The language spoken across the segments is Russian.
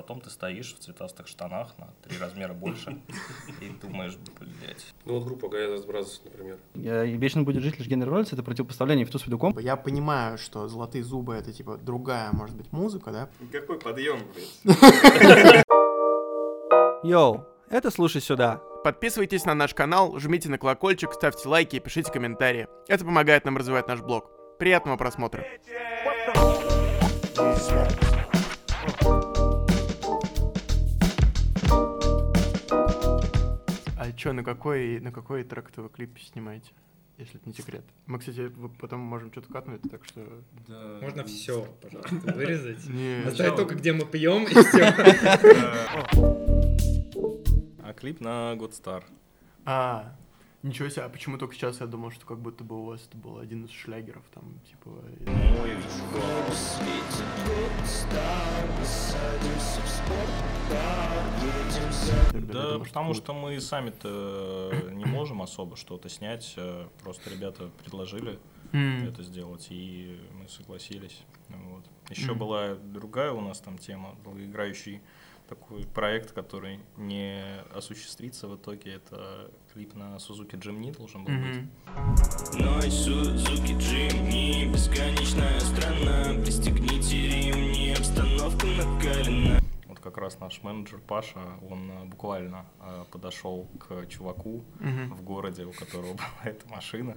потом ты стоишь в цветастых штанах на три размера больше и думаешь, блядь. Ну вот группа Гаязас Бразос, например. «Вечно будет жить» лишь Генри это противопоставление Витус Видуком. Я понимаю, что «Золотые зубы» — это, типа, другая, может быть, музыка, да? Какой подъем, блядь. Йоу, это «Слушай сюда». Подписывайтесь на наш канал, жмите на колокольчик, ставьте лайки и пишите комментарии. Это помогает нам развивать наш блог. Приятного просмотра. А чё, на какой, на какой трек вы клип снимаете? Если это не секрет. Мы, кстати, потом можем что-то катнуть, так что... Можно все, пожалуйста, вырезать. Оставить только, где мы пьем, и все. А клип на God Star. А, ничего себе, а почему только сейчас я думал, что как будто бы у вас это был один из шлягеров, там, типа... Мой тогда Да, потому что мы сами-то не можем особо что-то снять. э, Просто ребята предложили это сделать, и мы согласились. Вот. Еще была другая у нас там тема, долгоиграющий такой проект, который не осуществится в итоге. Это клип на Suzuki Jimny должен был быть. Ной Сузуки Джимни Бесконечная страна Пристегните ремни Обстановка накалена Вот как раз наш менеджер Паша, он э, буквально э, подошел к чуваку Мгм. в городе, у которого была эта машина,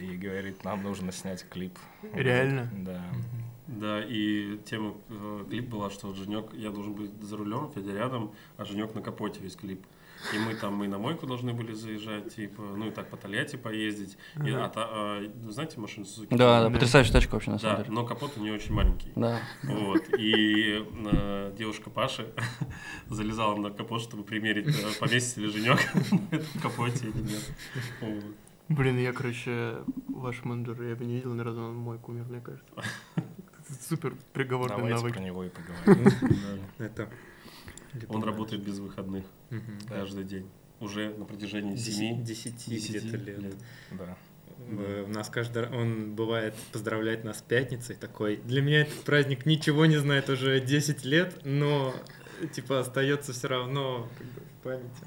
и говорит, нам нужно снять клип. Реально? Да. Да, и тема э, клип была, что Женек, я должен быть за рулем, Федя рядом, а Женек на капоте весь клип. И мы там и на мойку должны были заезжать, типа, ну и так по Тольятти поездить. И, а, та- а, знаете машину Suzuki? Да, да, потрясающая тачка вообще, на самом Да, деле. но капот у нее очень маленький. Да. Вот. И э, девушка Паши залезала на капот, чтобы примерить, э, повесить ли Женек в капоте или нет. Вот. Блин, я, короче, ваш менеджер, я бы не видел ни разу, он мой кумир, мне кажется. Супер приговорный Давайте навык. про него и поговорим. Это... Он работает без выходных Мгм. каждый день. Уже на протяжении Деси- семи Десяти десяти где-то лет. Да. Э, У нас каждый он бывает поздравляет нас пятницей такой. Для меня этот праздник ничего не знает уже 10 лет, но типа остается все равно как бы, в памяти.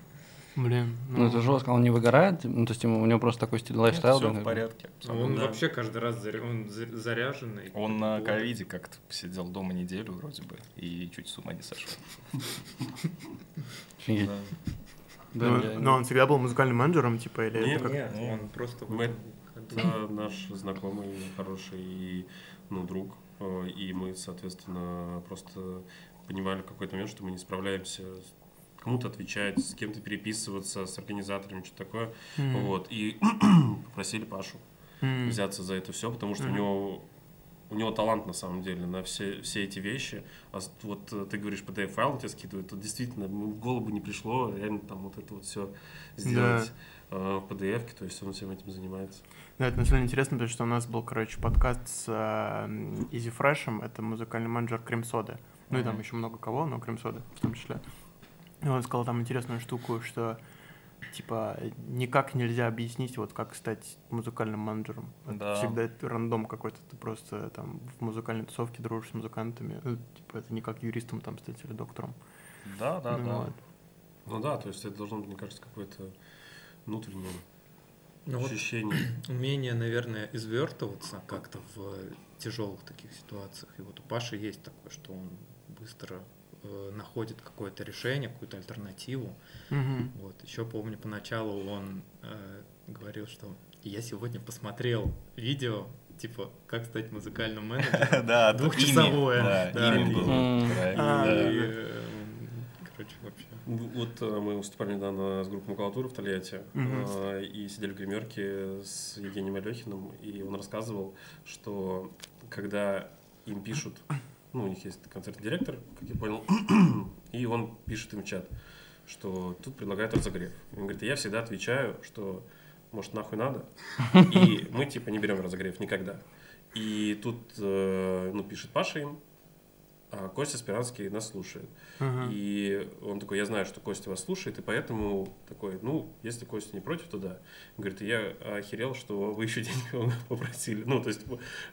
Блин, Ну, это жестко, он не выгорает, ну, то есть ему- у него просто такой стиль лайфстайл. Все в порядке. А он Да. вообще каждый раз заря- он за- заряженный. Он на ковиде как-то сидел дома неделю вроде бы и чуть с ума не сошел. Да, Ну, я- Но он всегда был музыкальным менеджером, типа, или Нет, это как... Нет, Ну, он просто... мы- Это наш знакомый, хороший и, ну, друг. Э, И мы, соответственно, просто понимали в какой-то момент, что мы не справляемся с- кому-то отвечать, с кем-то переписываться, с организаторами, что-то такое. М, Вот. И попросили Пашу м. взяться за это все, потому что у Мгм. него у него талант на самом деле на все, все эти вещи. А вот э, ты говоришь, PDF-файл он тебе скидывает, тут действительно ну, в голову не пришло реально там вот это вот все сделать э, в PDF, то есть он всем этим занимается. Да, это на самом деле интересно, потому что у нас был, короче, подкаст с э, Easy Fresh, это музыкальный менеджер Крем Соды. Ну и там еще много кого, но Крем Соды в том числе. И он сказал там интересную штуку, что типа никак нельзя объяснить, вот как стать музыкальным менеджером. Это Да. Всегда это рандом какой-то, ты просто там в музыкальной тусовке дружишь с музыкантами. Ну, типа это не как юристом там стать или доктором. Да, да, Ну да. вот. Ну да, то есть это должно быть, мне кажется, какое-то внутреннее Ну вот ощущение. умение, наверное, извертываться как-то в тяжелых таких ситуациях. И вот у Паши есть такое, что он быстро э, находит какое-то решение, какую-то альтернативу. Мгм. Вот. Еще помню, поначалу он э, говорил, что я сегодня посмотрел видео, типа, как стать музыкальным менеджером. Да, Двухчасовое, Да, ими был. А, э, короче, вообще. Вот э, мы выступали недавно с группой макулатуры в Тольятти э, и сидели в гримерке с Евгением Алехиным, и он рассказывал, что когда им пишут, ну, у них есть концертный директор, как я понял, и он пишет им в чат, что тут предлагают разогрев. Он говорит, я всегда отвечаю, что может нахуй надо, и мы типа не берем разогрев никогда. И тут, э, ну, пишет Паша им, а Костя Спиранский нас слушает. Ага. И он такой, я знаю, что Костя вас слушает, и поэтому такой, ну, если Костя не против, то да. Он говорит, я охерел, что вы еще денег попросили. Ну, то есть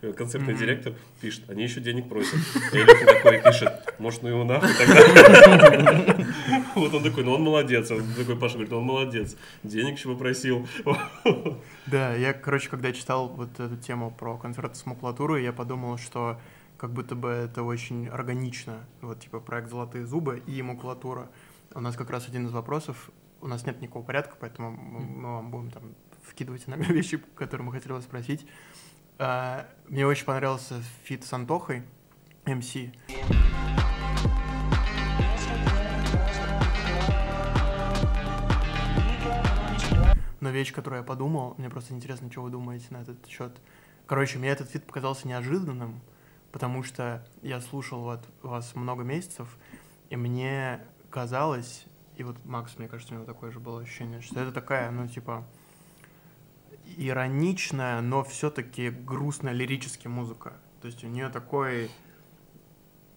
э, концертный Мгм. директор пишет, они еще денег просят. И такой пишет, может, ну его нахуй тогда. Вот он такой, ну он молодец. Он такой, Паша говорит, ну он молодец. Денег еще попросил. Да, я, короче, когда читал вот эту тему про концерты с макулатурой, я подумал, что как будто бы это очень органично, вот типа проект «Золотые зубы» и макулатура. У нас как раз один из вопросов, у нас нет никакого порядка, поэтому мы вам будем там вкидывать иногда вещи, которые мы хотели вас спросить. А, Мне очень понравился фит с Антохой, МС. Но вещь, которую я подумал, мне просто интересно, что вы думаете на этот счет. Короче, мне этот фит показался неожиданным, потому что я слушал вот вас много месяцев, и мне казалось, и вот Макс, мне кажется, у него такое же было ощущение, что это такая, ну, типа, ироничная, но все-таки грустная лирическая музыка. То есть у нее такой...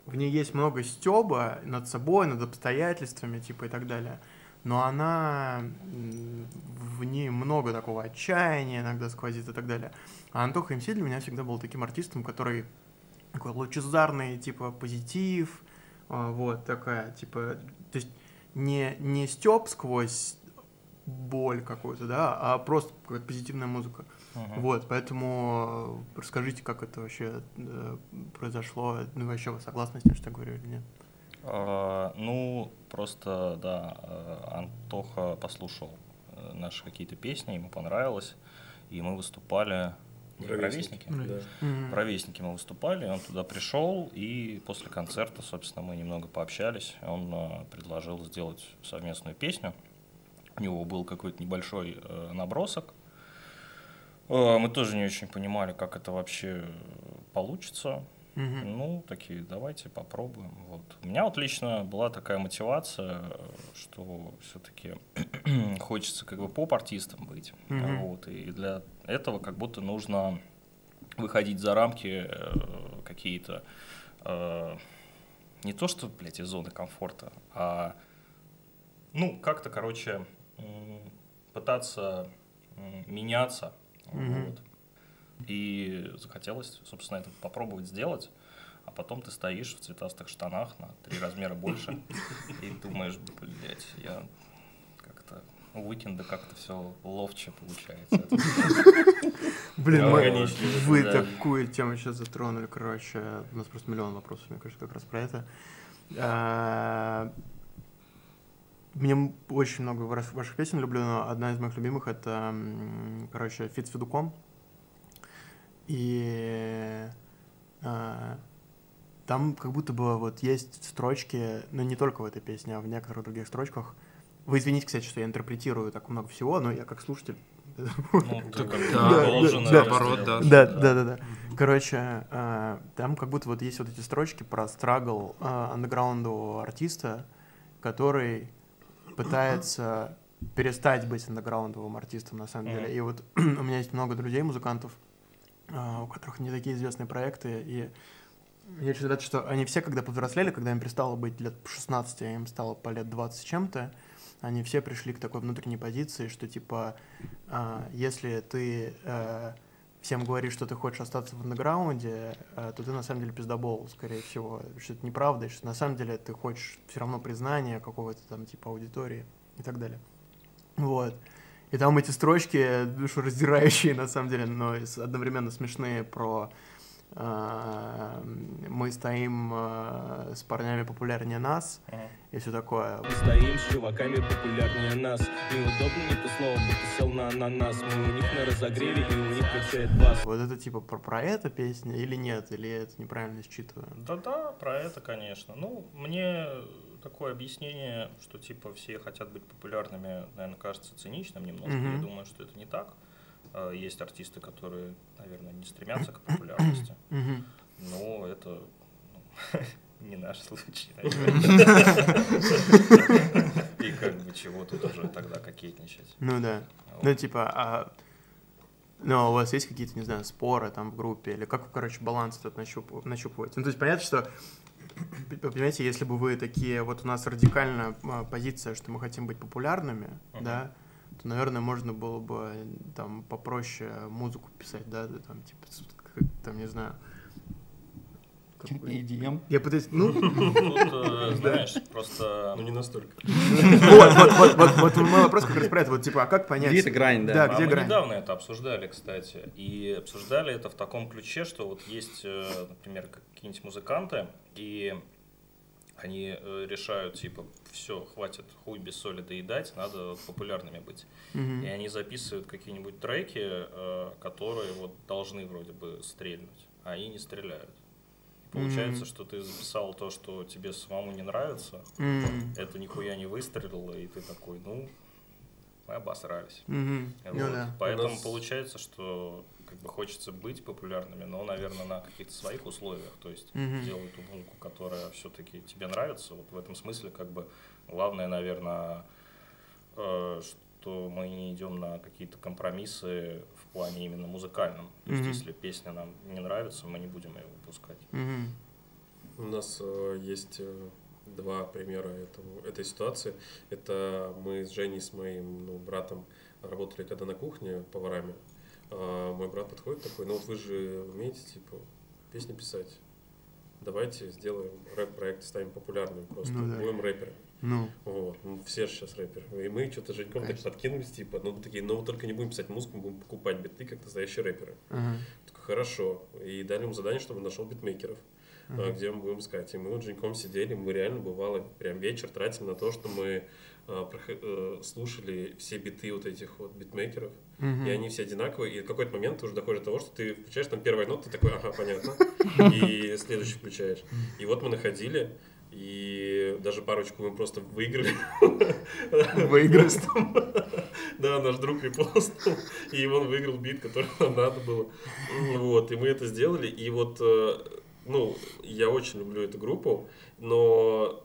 В ней есть много стеба над собой, над обстоятельствами, типа, и так далее. Но она... В ней много такого отчаяния иногда сквозит и так далее. А Антоха МС для меня всегда был таким артистом, который такой лучезарный, типа, позитив, а, вот, такая, типа, то есть не, не степ сквозь боль какую-то, да, а просто какая-то позитивная музыка. Мгм. Вот, поэтому э, расскажите, как это вообще э, произошло, ну, вообще вы согласны с тем, что я говорю или нет? А, Ну, просто, да, э, Антоха послушал наши какие-то песни, ему понравилось, и мы выступали... Не, Ровесники. Ровесники? Да. Ровесники мы выступали, он туда пришел, и после концерта, собственно, мы немного пообщались. Он э, предложил сделать совместную песню. У него был какой-то небольшой э, набросок. Э, Мы тоже не очень понимали, как это вообще получится. Мгм. Ну, такие, давайте попробуем. Вот. У меня вот лично была такая мотивация, что все-таки хочется как бы поп-артистом быть. Мгм. Вот. И для этого как будто нужно выходить за рамки э, какие-то э, не то что, блядь, из зоны комфорта, а ну, как-то, короче, пытаться меняться. Мгм. Вот. И захотелось, собственно, это попробовать сделать. А потом ты стоишь в цветастых штанах на три размера больше и думаешь, блядь, я как-то у Уикенда как-то все ловче получается. Блин, мы- вы такую тему сейчас затронули, короче. У нас просто миллион вопросов, мне кажется, как раз про это. А, Мне очень много ваш- ваших песен люблю, но одна из моих любимых это, короче, Фит с Федуком. И а, там как будто бы вот есть строчки, но не только в этой песне, а в некоторых других строчках. Вы извините, кстати, что я интерпретирую так много всего, но я как слушатель Ну, ты как бы Да, должен да, наоборот, да, да, да, да. Короче, э, там как будто вот есть вот эти строчки про страгл э, андеграундового артиста, который пытается перестать быть андеграундовым артистом на самом деле. И вот у меня есть много друзей музыкантов, э, у которых не такие известные проекты, и я рад, что они все, когда повзрослели, когда им перестало быть лет 16, а им стало по лет 20 с чем-то, они все пришли к такой внутренней позиции, что типа, а, если ты э, всем говоришь, что ты хочешь остаться в андеграунде, э, то ты на самом деле пиздобол, скорее всего, что это неправда, и что на самом деле ты хочешь все равно признания какого-то там типа аудитории и так далее. Вот. И там эти строчки душераздирающие, на самом деле, но одновременно смешные про э, мы стоим э, с парнями популярнее нас и все такое. Мы стоим с чуваками популярнее нас Неудобно не то слово, будто сел на ананас Мы у них на разогреве и у них качает бас Вот это типа про, про это песня или нет, или я это неправильно считываю? Да-да, про это, конечно. Ну, мне такое объяснение, что типа все хотят быть популярными, наверное, кажется циничным немножко. Я Мгм. думаю, что это не так. Э, Есть артисты, которые, наверное, не стремятся к популярности. Мгм. Но это ну, не наш случай, наверное. И как бы чего тут уже тогда кокетничать. Ну да. Вот. Ну типа, а... Ну, а у вас есть какие-то, не знаю, споры там в группе? Или как короче, баланс этот нащуп- нащупываете? Ну, то есть понятно, что понимаете, если бы вы такие, вот у нас радикальная позиция, что мы хотим быть популярными, Мгм. да, то, наверное, можно было бы э, там попроще музыку писать, да, да, там, типа, там, не знаю. Какую- EDM. Я пытаюсь, ну, Тут, э, знаешь, просто Ну, не настолько. вот, вот, вот, вот, вот мой вопрос как раз про это, вот, типа, а как понять? Где эта грань, да? Да, где мы грань? недавно это обсуждали, кстати, и обсуждали это в таком ключе, что вот есть, э, например, какие-нибудь музыканты, и они э, решают, типа, все, хватит хуй без соли доедать, надо популярными быть. Мгм. И они записывают какие-нибудь треки, которые вот должны вроде бы стрельнуть, а они не стреляют. Получается, Мгм. что ты записал то, что тебе самому не нравится, М, это нихуя не выстрелило, и ты такой, ну, мы обосрались. мгм. Вот. Ну да. Поэтому нас- получается, что как бы хочется быть популярными, но, наверное, на каких-то своих условиях. То есть Мгм. делай ту музыку, которая все-таки тебе нравится. Вот в этом смысле, как бы, главное, наверное, э, что мы не идем на какие-то компромиссы плане именно музыкальном. То есть, Мгм. если песня нам не нравится, мы не будем ее выпускать. Мгм. У нас э, есть э, два примера этому, этой ситуации. Это мы с Женей, с моим ну, братом работали когда на кухне поварами. А мой брат подходит такой, ну вот вы же умеете, типа, песни писать. Давайте сделаем рэп-проект, станем популярными просто. Ну да. Будем рэперами. Ну, Вот, ну, все же сейчас рэперы. И мы что-то с Женьком так Конечно. подкинулись, типа, ну такие, ну только не будем писать музыку, будем покупать биты, как настоящие рэперы. ага. Такой, хорошо. И дали ему задание, чтобы он нашел битмейкеров, а, Мгм. где мы будем искать. И мы вот с Женьком сидели, мы реально бывало прям вечер тратили на то, что мы а, э, слушали все биты вот этих вот битмейкеров, Мгм. и они все одинаковые, и в какой-то момент ты уже доходишь до того, что ты включаешь там первая нота, ты такой, ага, понятно, и следующий включаешь. И вот мы находили, и даже парочку мы просто выиграли. Выиграли? Да, наш друг репостнул, и он выиграл бит, который нам надо было. Вот, и мы это сделали, и вот, э, ну, я очень люблю эту группу, но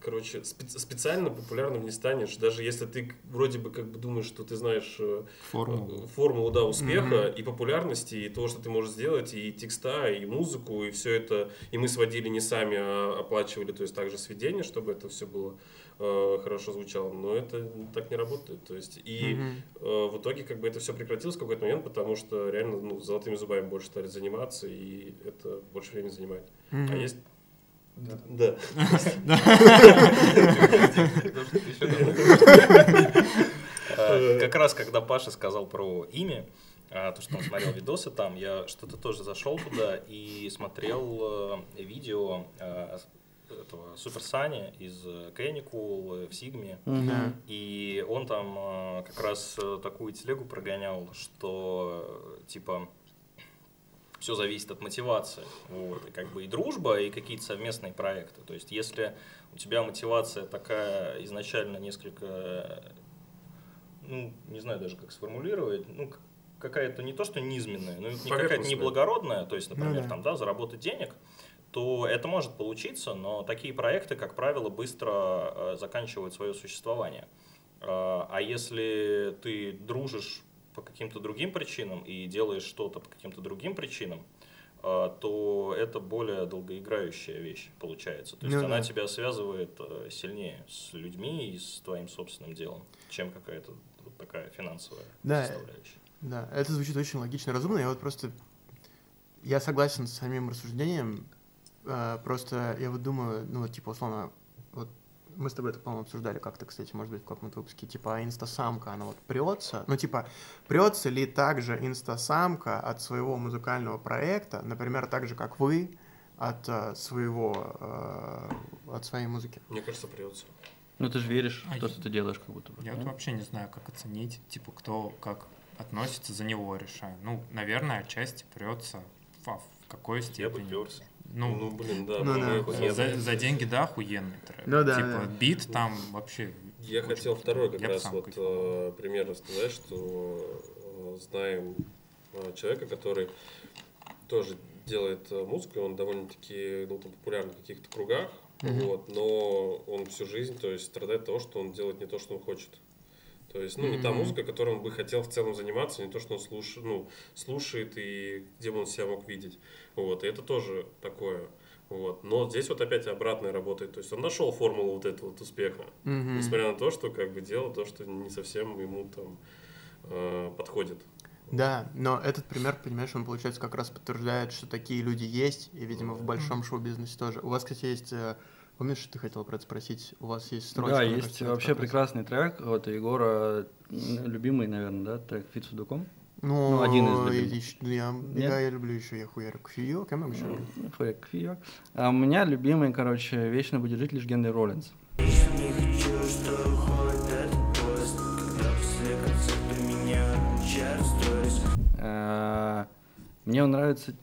короче, спе- специально популярным не станешь, даже если ты вроде бы как бы думаешь, что ты знаешь э, Формулу. э, формулу, да, успеха Мгм. и популярности, и то, что ты можешь сделать, и текста, и музыку, и все это, и мы сводили не сами, а оплачивали, то есть также сведения, чтобы это все было э, хорошо звучало, но это так не работает, то есть, и Мгм. э, в итоге как бы это все прекратилось в какой-то момент, потому что реально ну, золотыми зубами больше стали заниматься, и это больше времени занимает. А Мгм. есть... Да. А, Как раз когда Паша сказал про имя, а, то, что он смотрел видосы там, я что-то тоже зашел туда и смотрел э, видео э, этого Супер Сани из Canonical в Сигме. И он там э, как раз э, такую телегу прогонял, что э, типа все зависит от мотивации. Вот. И как бы и дружба, и какие-то совместные проекты. То есть, если у тебя мотивация такая изначально несколько, ну, не знаю даже как сформулировать, ну, какая-то не то, что низменная, но не какая-то неблагородная, то есть, например, Ну да. там, да, заработать денег, то это может получиться, но такие проекты, как правило, быстро э, заканчивают свое существование. А а если ты дружишь по каким-то другим причинам и делаешь что-то по каким-то другим причинам, а, то это более долгоиграющая вещь получается. То есть Ну она да. тебя связывает э, сильнее с людьми и с твоим собственным делом, чем какая-то вот такая финансовая Да. составляющая. Да, это звучит очень логично разумно. Я вот просто... Я согласен с самим рассуждением. э, Просто я вот думаю, ну, вот, типа, условно, мы с тобой это, по-моему, обсуждали как-то, кстати, может быть, в каком-то выпуске, типа, а инстасамка, она вот прется, ну, типа, прется ли также инстасамка от своего музыкального проекта, например, так же, как вы, от э, своего, э, от своей музыки? Мне кажется, придется. Ну ты же веришь А в то, я- что ты делаешь, как будто бы. Я нет? вот вообще не знаю, как оценить, типа, кто как относится, за него решаю. Ну, наверное, отчасти прется. В, в какой Я бы степени? перся. Ну, Ну, блин, да. Ну да. за, за деньги, да, охуенный трек. Ну да, Типа, да. бит там вообще... Я хотел второй как Я раз вот э, пример рассказать, что э, знаем э, человека, который тоже делает э, музыку, он довольно-таки ну, там, популярен в каких-то кругах, Мгм. вот, но он всю жизнь то есть, страдает от того, что он делает не то, что он хочет. То есть, ну, не та музыка, которой он бы хотел в целом заниматься, не то, что он слушает, ну, слушает и где бы он себя мог видеть. Вот, и это тоже такое. Вот. Но здесь вот опять обратное работает. То есть он нашел формулу вот этого вот успеха. Мгм. Несмотря на то, что как бы делал то, что не совсем ему там э, подходит. Да, но этот пример, понимаешь, он, получается, как раз подтверждает, что такие люди есть, и, видимо, в большом шоу-бизнесе тоже. У вас, кстати, есть... Помнишь, что ты хотел про это спросить? У вас есть строчка? Да, есть вообще прекрасный трек от Егора, любимый, наверное, да, трек Fit Судуком. Ну, Ну, один из любимых. ну, я, Нет? я, я люблю еще я кофеек, я много чего люблю. Фрек Фьюк. А у меня любимый, короче, вечно будет жить лишь Генри Роллинс. Э, Мне он нравится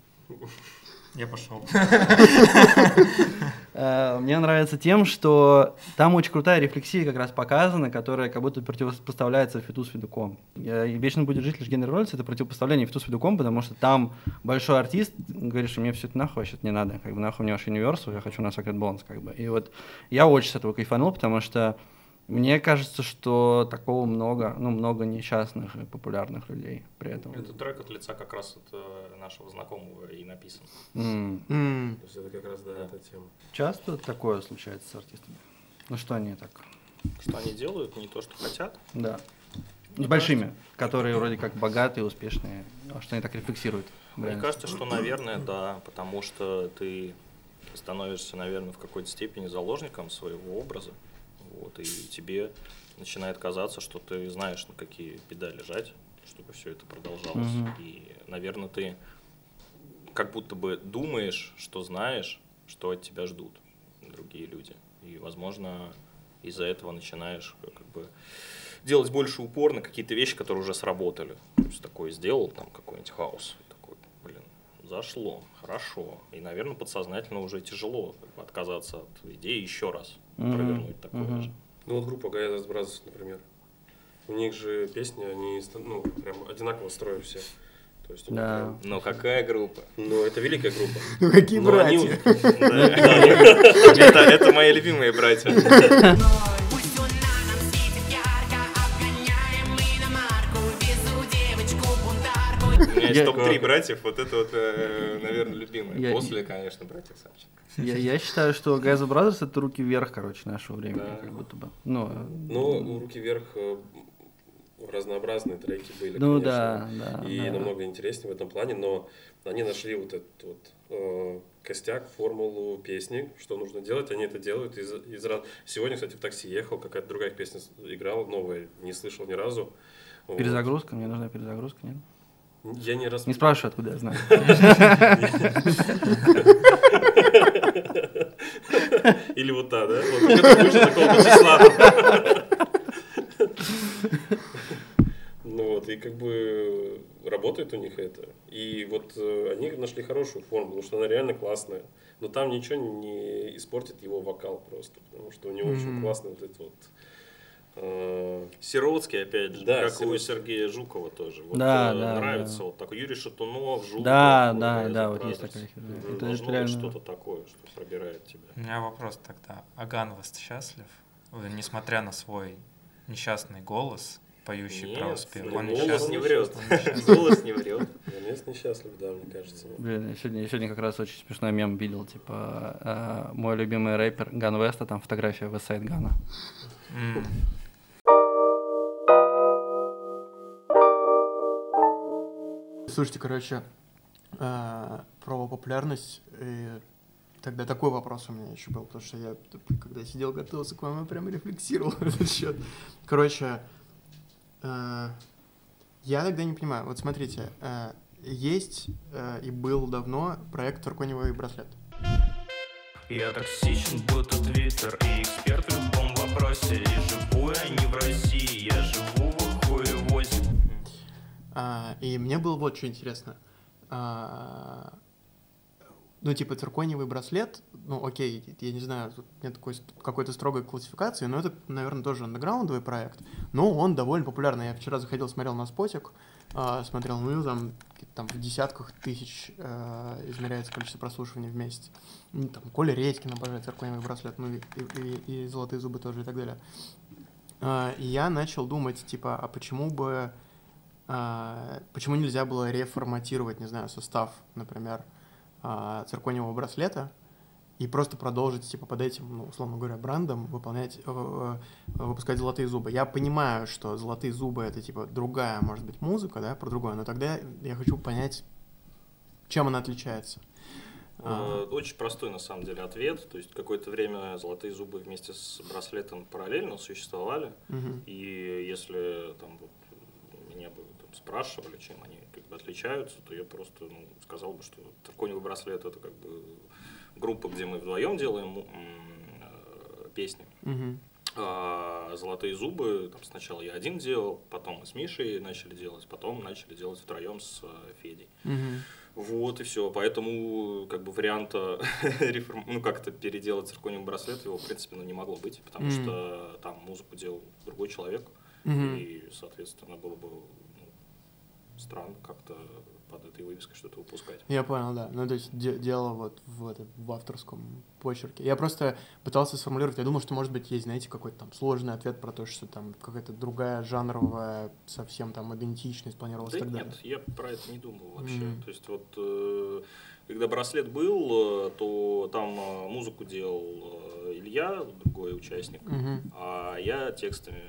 Я пошел. Э, Мне нравится тем, что там очень крутая рефлексия как раз показана, которая как будто противопоставляется фиту с и Вечно будет жить лишь Генри Роллинс, это противопоставление фиту с фидуком, потому что там большой артист говорит, что мне все это нахуй вообще не надо, как бы нахуй мне ваш Universal, я хочу на Sacred Bones, как бы. И вот я очень с этого кайфанул, потому что мне кажется, что такого много, ну, много несчастных и популярных людей при этом. Этот трек от лица как раз от э, нашего знакомого и написан. М. М, То есть это как раз, да, эта тема. Часто такое случается с артистами? Ну что они так? Что они делают, не то, что хотят. Да. С большими, которые вроде как богатые, успешные, а что они так рефлексируют. Мне кажется, что, наверное, да, потому что ты становишься, наверное, в какой-то степени заложником своего образа. Вот, и тебе начинает казаться, что ты знаешь, на какие педали жать, чтобы все это продолжалось. Мгм. И, наверное, ты как будто бы думаешь, что знаешь, что от тебя ждут другие люди. И, возможно, из-за этого начинаешь э, как бы делать больше упор на какие-то вещи, которые уже сработали. То есть такой сделал там какой-нибудь хаос, и такой, блин, зашло, хорошо. И, наверное, подсознательно уже тяжело как бы, отказаться от идеи еще раз Провернуть такое Мгм. же. Ну вот группа Gaia Brothers, например. У них же песни, они ну, прям одинаково строят все. То есть Да. прям- Но какая группа? Ну, это великая группа. Ну какие братья? Это мои любимые братья. Я- топ-3 братьев, вот это вот, э, наверное, любимые. Я- После, конечно, братьев Савченко. Я, я считаю, что Guys N' Brothers это руки вверх, короче, нашего времени, Да. как будто бы. Ну, э, Но руки вверх э, разнообразные треки были, ну конечно. да, да. и да. намного интереснее в этом плане, но они нашли вот этот вот э, костяк, формулу песни, что нужно делать, они это делают из, из раз- Сегодня, кстати, в такси ехал, какая-то другая песня играла, новая, не слышал ни разу. Вот. Перезагрузка, мне нужна перезагрузка, нет? Я не раз... Не спрашивай, откуда я знаю. Или вот та, да? Вот это точно такого числа. Ну вот, и как бы работает у них это. И вот э, они нашли хорошую форму, потому что она реально классная. Но там ничего не испортит его вокал просто, потому что у него очень классный вот этот вот... э, Сиротский, опять же, Да, как у Сиротский. Сергея Жукова тоже. Вот, Да, э, да, Нравится да. вот такой Юрий Шатунов, Жуков. Да, вот, да, да, вот есть такая. Это, Должно это реально... быть что-то такое, что пробирает тебя. У меня вопрос тогда. А Ганвест счастлив? Э, Несмотря на свой несчастный голос, поющий про Нет, успех, ну, он голос несчастлив? не врет. Голос не врет. Вернец несчастлив, да, мне кажется. Блин, я сегодня, я сегодня как раз очень смешной мем видел, типа, э, мой любимый рэпер Ганвест, а там фотография Westside Gunn а. Слушайте, короче, э, про популярность. И тогда такой вопрос у меня еще был, потому что я, когда сидел, готовился к вам, я прям рефлексировал этот счет. Короче, э, я тогда не понимаю. Вот смотрите, э, есть э, и был давно проект «Турконевый браслет». Я токсичен, будто твиттер И эксперт в любом вопросе И живу я не в России Я живу А, и мне было вот что интересно. А, ну, типа, циркониевый браслет, ну, окей, я не знаю, тут нет такой какой-то строгой классификации, но это, наверное, тоже андеграундовый проект, но он довольно популярный. Я вчера заходил, смотрел на спотик, а, смотрел, ну, там, там в десятках тысяч а, измеряется количество прослушиваний в месяц. Ну, там, Коля Редькин обожает циркониевый браслет, ну, и, и- и- золотые зубы тоже и так далее. А, и я начал думать, типа, а почему бы почему нельзя было реформатировать, не знаю, состав, например, а, циркониевого браслета и просто продолжить, типа, под этим, ну, условно говоря, брендом выполнять, э, э, выпускать «Золотые зубы». Я понимаю, что «Золотые зубы» — это, типа, другая, может быть, музыка, да, про другое, но тогда я хочу понять, чем она отличается. А, Э, Очень простой на самом деле ответ. То есть какое-то время золотые зубы вместе с браслетом параллельно существовали. мгм. И если там вот меня бы спрашивали, чем они как бы отличаются, то я просто ну, сказал бы, что циркониевый браслет это как бы группа, где мы вдвоем делаем э, песни. А золотые зубы там сначала я один делал, потом мы с Мишей начали делать, потом начали делать втроем с э, Федей. Вот и все. Поэтому как бы варианта реформ- ну как-то переделать циркониевый браслет его в принципе ну, не могло быть, потому Мгм. что там музыку делал другой человек, Мгм. и соответственно было бы странно как-то под этой вывеской что-то выпускать. Я понял, да. Ну, то есть де- дело вот в, этом, в авторском почерке. Я просто пытался сформулировать, я думал, что, может быть, есть, знаете, какой-то там сложный ответ про то, что там какая-то другая жанровая совсем там идентичность планировалась Да и так далее. нет, я про это не думал вообще. Мгм. То есть вот э, когда браслет был, э, то там э, музыку делал Илья, другой участник, Мгм. а я текстами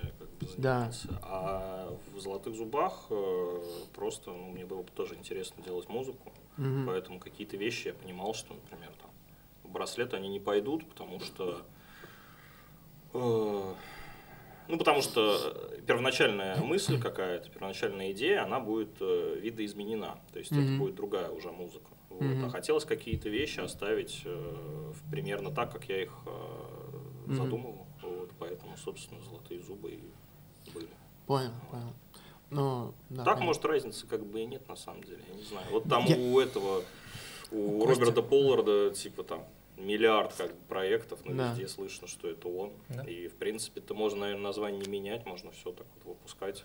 Да. А в «Золотых зубах» э, просто ну, мне было бы тоже интересно делать музыку, Мгм. поэтому какие-то вещи я понимал, что, например, там в браслет они не пойдут, потому что э, ну, потому что первоначальная мысль какая-то, первоначальная идея, она будет э, видоизменена. То есть это Мгм. будет другая уже музыка. Вот. Мгм. А хотелось какие-то вещи оставить э, примерно так, как я их э, задумывал. Вот. Поэтому, собственно, золотые зубы и были. Понял, понял. Ну, да. так, понятно. может, разницы как бы и нет на самом деле. Я не знаю. Вот там Я- у этого, у Костя. Роберта Полларда, типа там миллиард как бы проектов, но Да. везде слышно, что это он. Да. И, в принципе, то можно, наверное, название не менять, можно все так вот выпускать,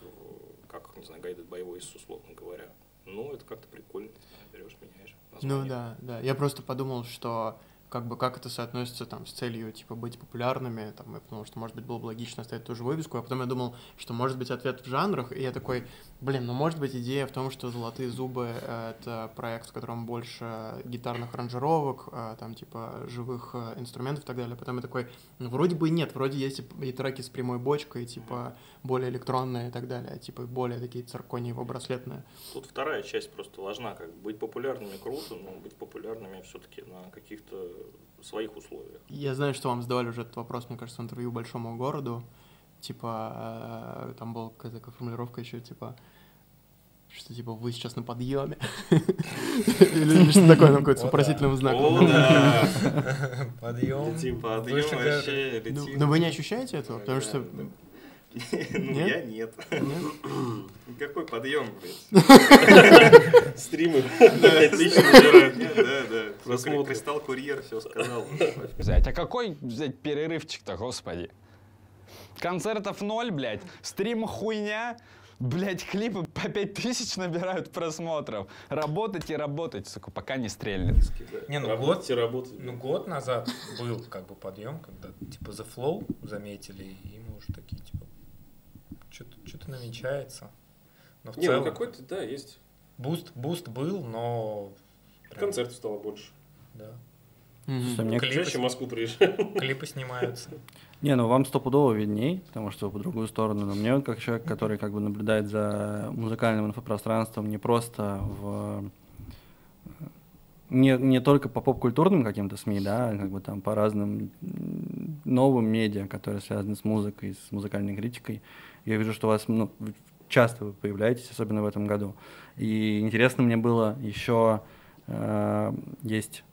как, не знаю, by Voice, условно говоря. Ну, это как-то прикольно. Берешь, меняешь Ну название. да, да. Я просто подумал, что как бы как это соотносится там с целью типа быть популярными, там, потому что, может быть, было бы логично оставить ту же вывеску, а потом я думал, что может быть ответ в жанрах, и я такой, блин, ну может быть идея в том, что «Золотые зубы» — это проект, в котором больше гитарных аранжировок, а, там типа живых э, инструментов и так далее. Потом я такой, ну вроде бы нет, вроде есть и треки с прямой бочкой, типа более электронные и так далее, типа более такие циркониево браслетные. Тут вторая часть просто важна. Как бы быть популярными круто, но быть популярными все-таки на каких-то своих условиях. Я знаю, что вам задавали уже этот вопрос, мне кажется, в интервью большому городу. Типа, э, там была какая-то такая формулировка еще, типа, что типа вы сейчас на подъеме. Или что такое, там какой-то с вопросительным знаком. да! Подъем. Летим, подъем вообще, летим. Но вы не ощущаете этого? Потому что... Ну, я нет. Какой подъем, блядь? Стримы. Отлично набирают. Да, да. Просмотры. Кристалл Курьер все сказал. Взять. А какой взять перерывчик-то, господи? Концертов ноль, блядь. Стрим хуйня. Блять, клипы по пять тысяч набирают просмотров. Работать и работать, сука, пока не стрельнет. Не, ну Работать и год, работать. ну год назад был как бы подъем, когда типа The Flow заметили, и мы уже такие типа что-то намечается. Но в Не, ну целом какой-то, да, есть. буст, буст был, но прям, Концертов стало больше. да. Слушай, мне Клипы, Чаще в Москву приезжаю. клипы снимаются. Не, ну вам стопудово видней, потому что вы по другую сторону. Но мне вот как человек, который как бы наблюдает за музыкальным инфопространством не просто в не, не только по поп-культурным каким-то СМИ, да, а как бы там по разным новым медиа, которые связаны с музыкой, с музыкальной критикой. Я вижу, что у вас ну, часто вы появляетесь, особенно в этом году. И интересно мне было еще э, есть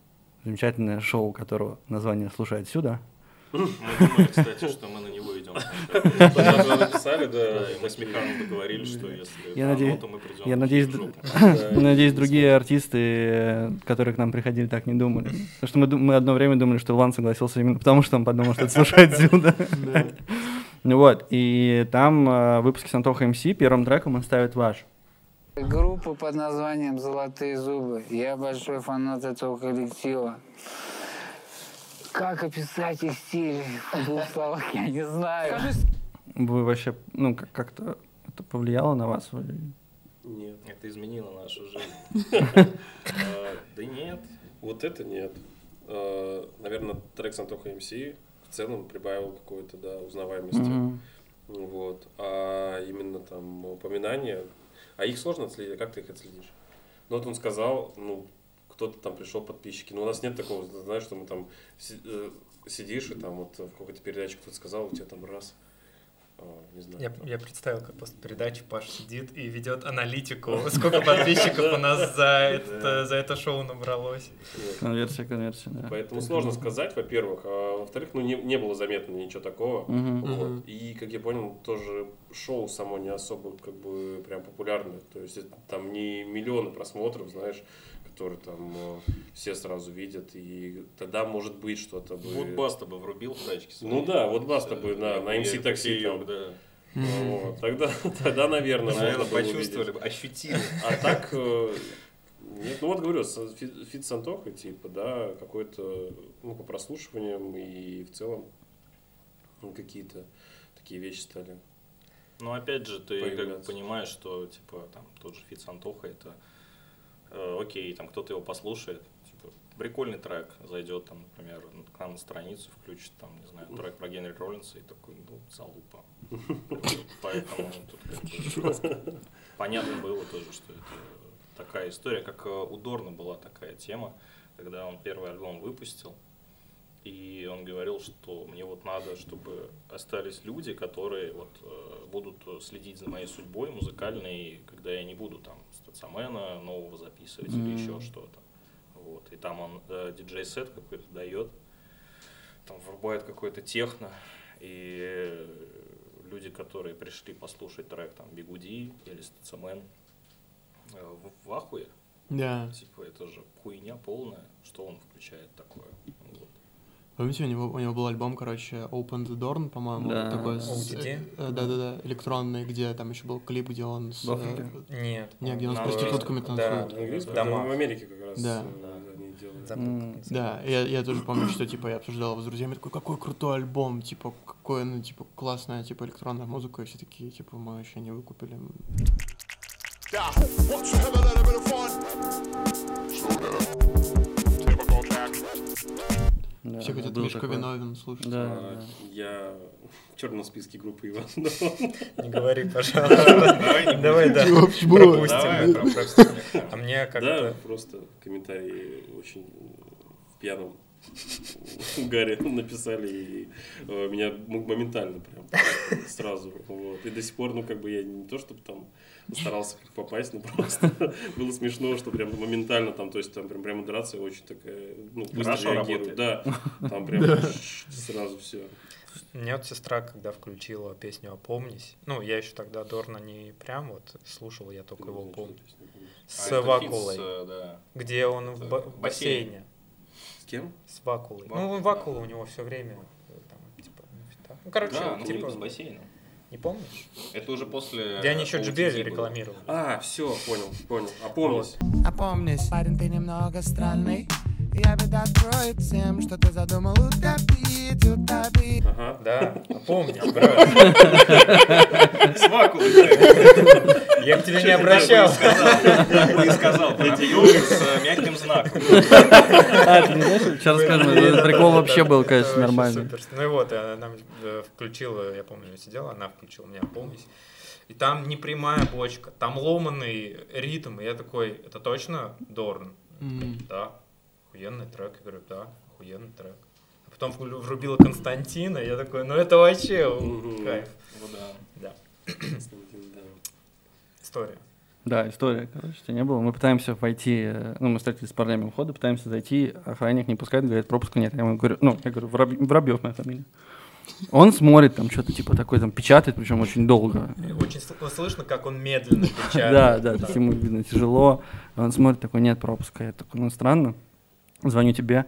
замечательное шоу, которого название «Слушай отсюда». Мы думали, кстати, что мы на него написали, Да, мы с Михаилом договорились, что если Я надеюсь- то мы придем я надеюсь. Надеюсь, другие артисты, э, которые к нам приходили, так не думали. Потому что мы, одно время думали, что Иван согласился именно потому, что он подумал, что это слушает. Ну вот, и там э, в выпуске с Антоха МС первым треком он ставит ваш. Группа под названием «Золотые зубы». Я большой фанат этого коллектива. Как описать их стиль в двух словах, я не знаю. Вы вообще, ну, как- как-то это повлияло на вас? Нет. Это изменило нашу жизнь. А, Да нет. Вот это нет. наверное, трек с Антоха МС в целом прибавил какой-то, да, узнаваемости. Вот. А именно там упоминания, а их сложно отследить, а как ты их отследишь? Ну вот он сказал, ну, кто-то там пришел, подписчики. Но у нас нет такого, знаешь, что мы там э, сидишь и там вот в какой-то передаче кто-то сказал, у тебя там раз, а, не знаю. Я, там. я представил, как после передачи Паш сидит и ведет аналитику, сколько подписчиков у нас за это, за это шоу набралось. Конверсия, конверсия, да. Поэтому сложно сказать, во-первых. А во-вторых, ну не, не было заметно ничего такого. И, как я понял, тоже шоу само не особо как бы прям популярное. То есть это там не миллионы просмотров, знаешь, которые там э, все сразу видят. И тогда может быть что-то бы... Вот Баста бы врубил в тачке. Ну да, вот Баста бы на, на MC такси. там. да. Вот. Тогда, тогда, наверное, Наверное, почувствовали бы, ощутили. А так, э, нет, ну вот говорю, фит с Антохой, типа, да, какой-то, ну, по прослушиваниям и в целом ну, какие-то такие вещи стали. Но опять же, ты как бы понимаешь, что типа там тот же Фит с Антохой, это э, окей, там кто-то его послушает, типа, прикольный трек, зайдет там, например, к нам на страницу, включит там, не знаю, трек про Генри Роллинса и такой, ну, залупа. Поэтому тут понятно было тоже, что это такая история, как э, у Дорна была такая тема, когда он первый альбом выпустил, и он говорил, что мне вот надо, чтобы остались люди, которые вот э, будут следить за моей судьбой музыкальной, когда я не буду там стацамена нового записывать или Мгм. еще что-то. Вот. И там он э, диджей-сет какой-то дает, там врубает какой-то техно, и люди, которые пришли послушать трек там Бигуди или Стацамен, э, в, в ахуе. Да. Типа, это же хуйня полная, что он включает такое. Помните, у него, у него был альбом, короче, Open the Dorn, по-моему, Да. такой, с- э, э, да-да-да, электронный, где там еще был клип, где он с... В э, Нет. Не, где он с проститутками танцует. Да, английском, это дома. в Америке как раз Да. как Да, я, я тоже помню, что, типа, я обсуждал его с друзьями, такой, какой крутой альбом, типа, какой, ну, типа, классная, типа, электронная музыка, и все такие, типа, мы вообще не выкупили. Да, Все да, хотят Мишка такой. Виновин слушать. Да, А, да. Я в черном списке группы Иван. Не говори, пожалуйста. Давай, да. Пропустим. Давай, это, пропустим. А мне Да, как-то... просто комментарии очень в пьяном угаре написали, и э, меня моментально прям сразу. Вот. И до сих пор, ну, как бы я не то, чтобы там старался как попасть, но просто было смешно, что прям моментально там, то есть там прям, прям модерация очень такая, ну, быстро Хорошо реагирует. Да, там прям сразу все. Мне вот сестра, когда включила песню «Опомнись», ну, я еще тогда Дорна не прям вот слушал, я только его помню, с А Вакулой, э, да. где он в Это ба- в бассейн. бассейне кем? с Вакулой. Ну, Вакула, Вакула да. у него все время э, там, типа, ну. Ну, короче, Да, ну, типа, с бассейном. не помнишь? Это уже после... Где они еще OTT Джубели было. рекламировали. А, все, понял, понял. Опомнись. Опомнись, парень, ты немного странный Я беда откроет всем, что ты задумал утопить, утопить Ага. Да, помнишь, брат. С Вакулой, да. Я к тебе не обращал. И сказал. Подъем с э, мягким знаком. А, ты не знаешь, сейчас Блин, этот прикол вообще был, конечно, нормальный. Ну и вот, она э, включила, я помню, я сидела, она включила меня, помнись. И там не прямая бочка, там ломанный ритм. И я такой, это точно Дорн? М. Да. Охуенный трек. Я говорю, да, охуенный трек. А потом вру- врубила Константина, я такой, ну это вообще кайф. Ну да. Да. Константин, да. История. Да, история, короче, не было. Мы пытаемся войти, э, ну, мы встретились с парнями у входа, пытаемся зайти, охранник не пускает, говорит, пропуска нет. Я ему говорю, ну, я говорю, Воробь- Воробьев моя фамилия. Он смотрит там что-то типа такой, там печатает, причем очень долго. Очень сл- слышно, как он медленно печатает. Да, да, ему, видно, тяжело. Он смотрит, такой, нет пропуска. Я такой, ну, странно. Звоню тебе.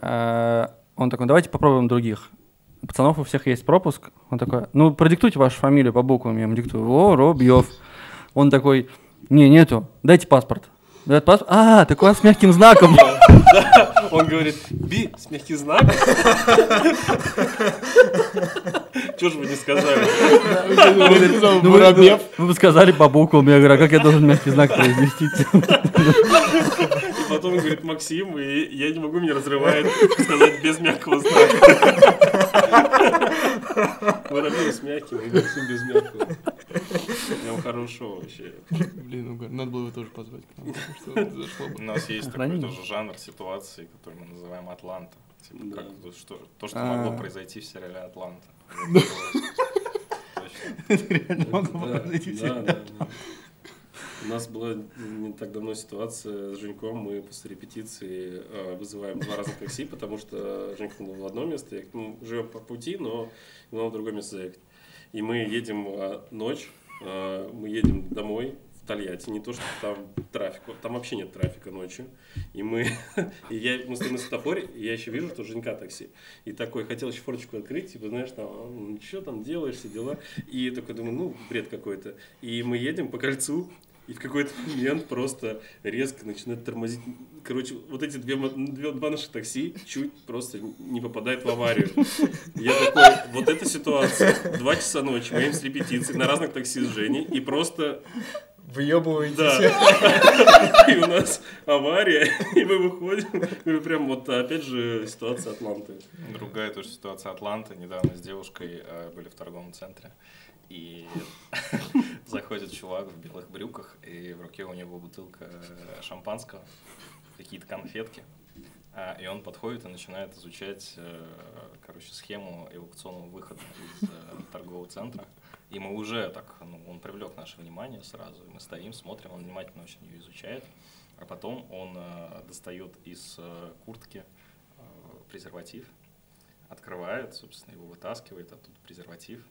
А, Он такой, давайте попробуем других. У пацанов у всех есть пропуск. Он такой, ну, продиктуйте вашу фамилию по буквам. Я ему диктую, о, Робьев. Он такой, не, нету, дайте паспорт. Дает паспорт. А, такой с мягким знаком. Он говорит, би с мягкий знак. Чего же вы не сказали? Ну, вы, вы- вы бы сказали по буквам. Я говорю, а как я должен мягкий знак произнести? Потом говорит Максим, и я не могу, меня разрывает сказать без мягкого знака. Воробей с мягким, и Максим без мягкого. Прям хорошо вообще. Блин, угар. Надо было его тоже позвать к нам, это У нас есть такой тоже жанр ситуации, который мы называем Атланта. Типа Да. как то, что, то, что А. могло произойти в сериале Атланта. Точно. Реально могло произойти всё. да, да. У нас была не так давно ситуация с Женьком. Мы после репетиции э, вызываем два разных такси, потому что Женька был в одно место, я, ну, живем по пути, но ему в другое место заехать. И мы едем э, ночь, э, мы едем домой в Тольятти. Не то, что там трафик, там вообще нет трафика ночью. И мы, и я, мы стоим на светофоре, и я еще вижу, что Женька такси. И такой, хотел еще форточку открыть, типа, знаешь, там, «А, ну, что там делаешь, все дела. И такой думаю, ну, бред какой-то. И мы едем по кольцу, и в какой-то момент просто резко начинает тормозить. Короче, вот эти две, две, два наших такси чуть просто не попадают в аварию. Я такой, вот эта ситуация. Два часа ночи, мы едем с репетиции на разных такси с Женей, и просто Въебываетесь. да. И у нас авария, и мы выходим. И прям вот опять же ситуация Атланты. Другая тоже ситуация Атланта. Недавно с девушкой э, были в торговом центре. И заходит чувак в белых брюках, и в руке у него бутылка э, шампанского, какие-то конфетки. А, И он подходит и начинает изучать, э, короче, схему эвакуационного выхода из э, торгового центра. И мы уже так, ну, он привлек наше внимание сразу. Мы стоим, смотрим, он внимательно очень ее изучает. А потом он достает из куртки презерватив, открывает, собственно, его вытаскивает, оттуда презерватив,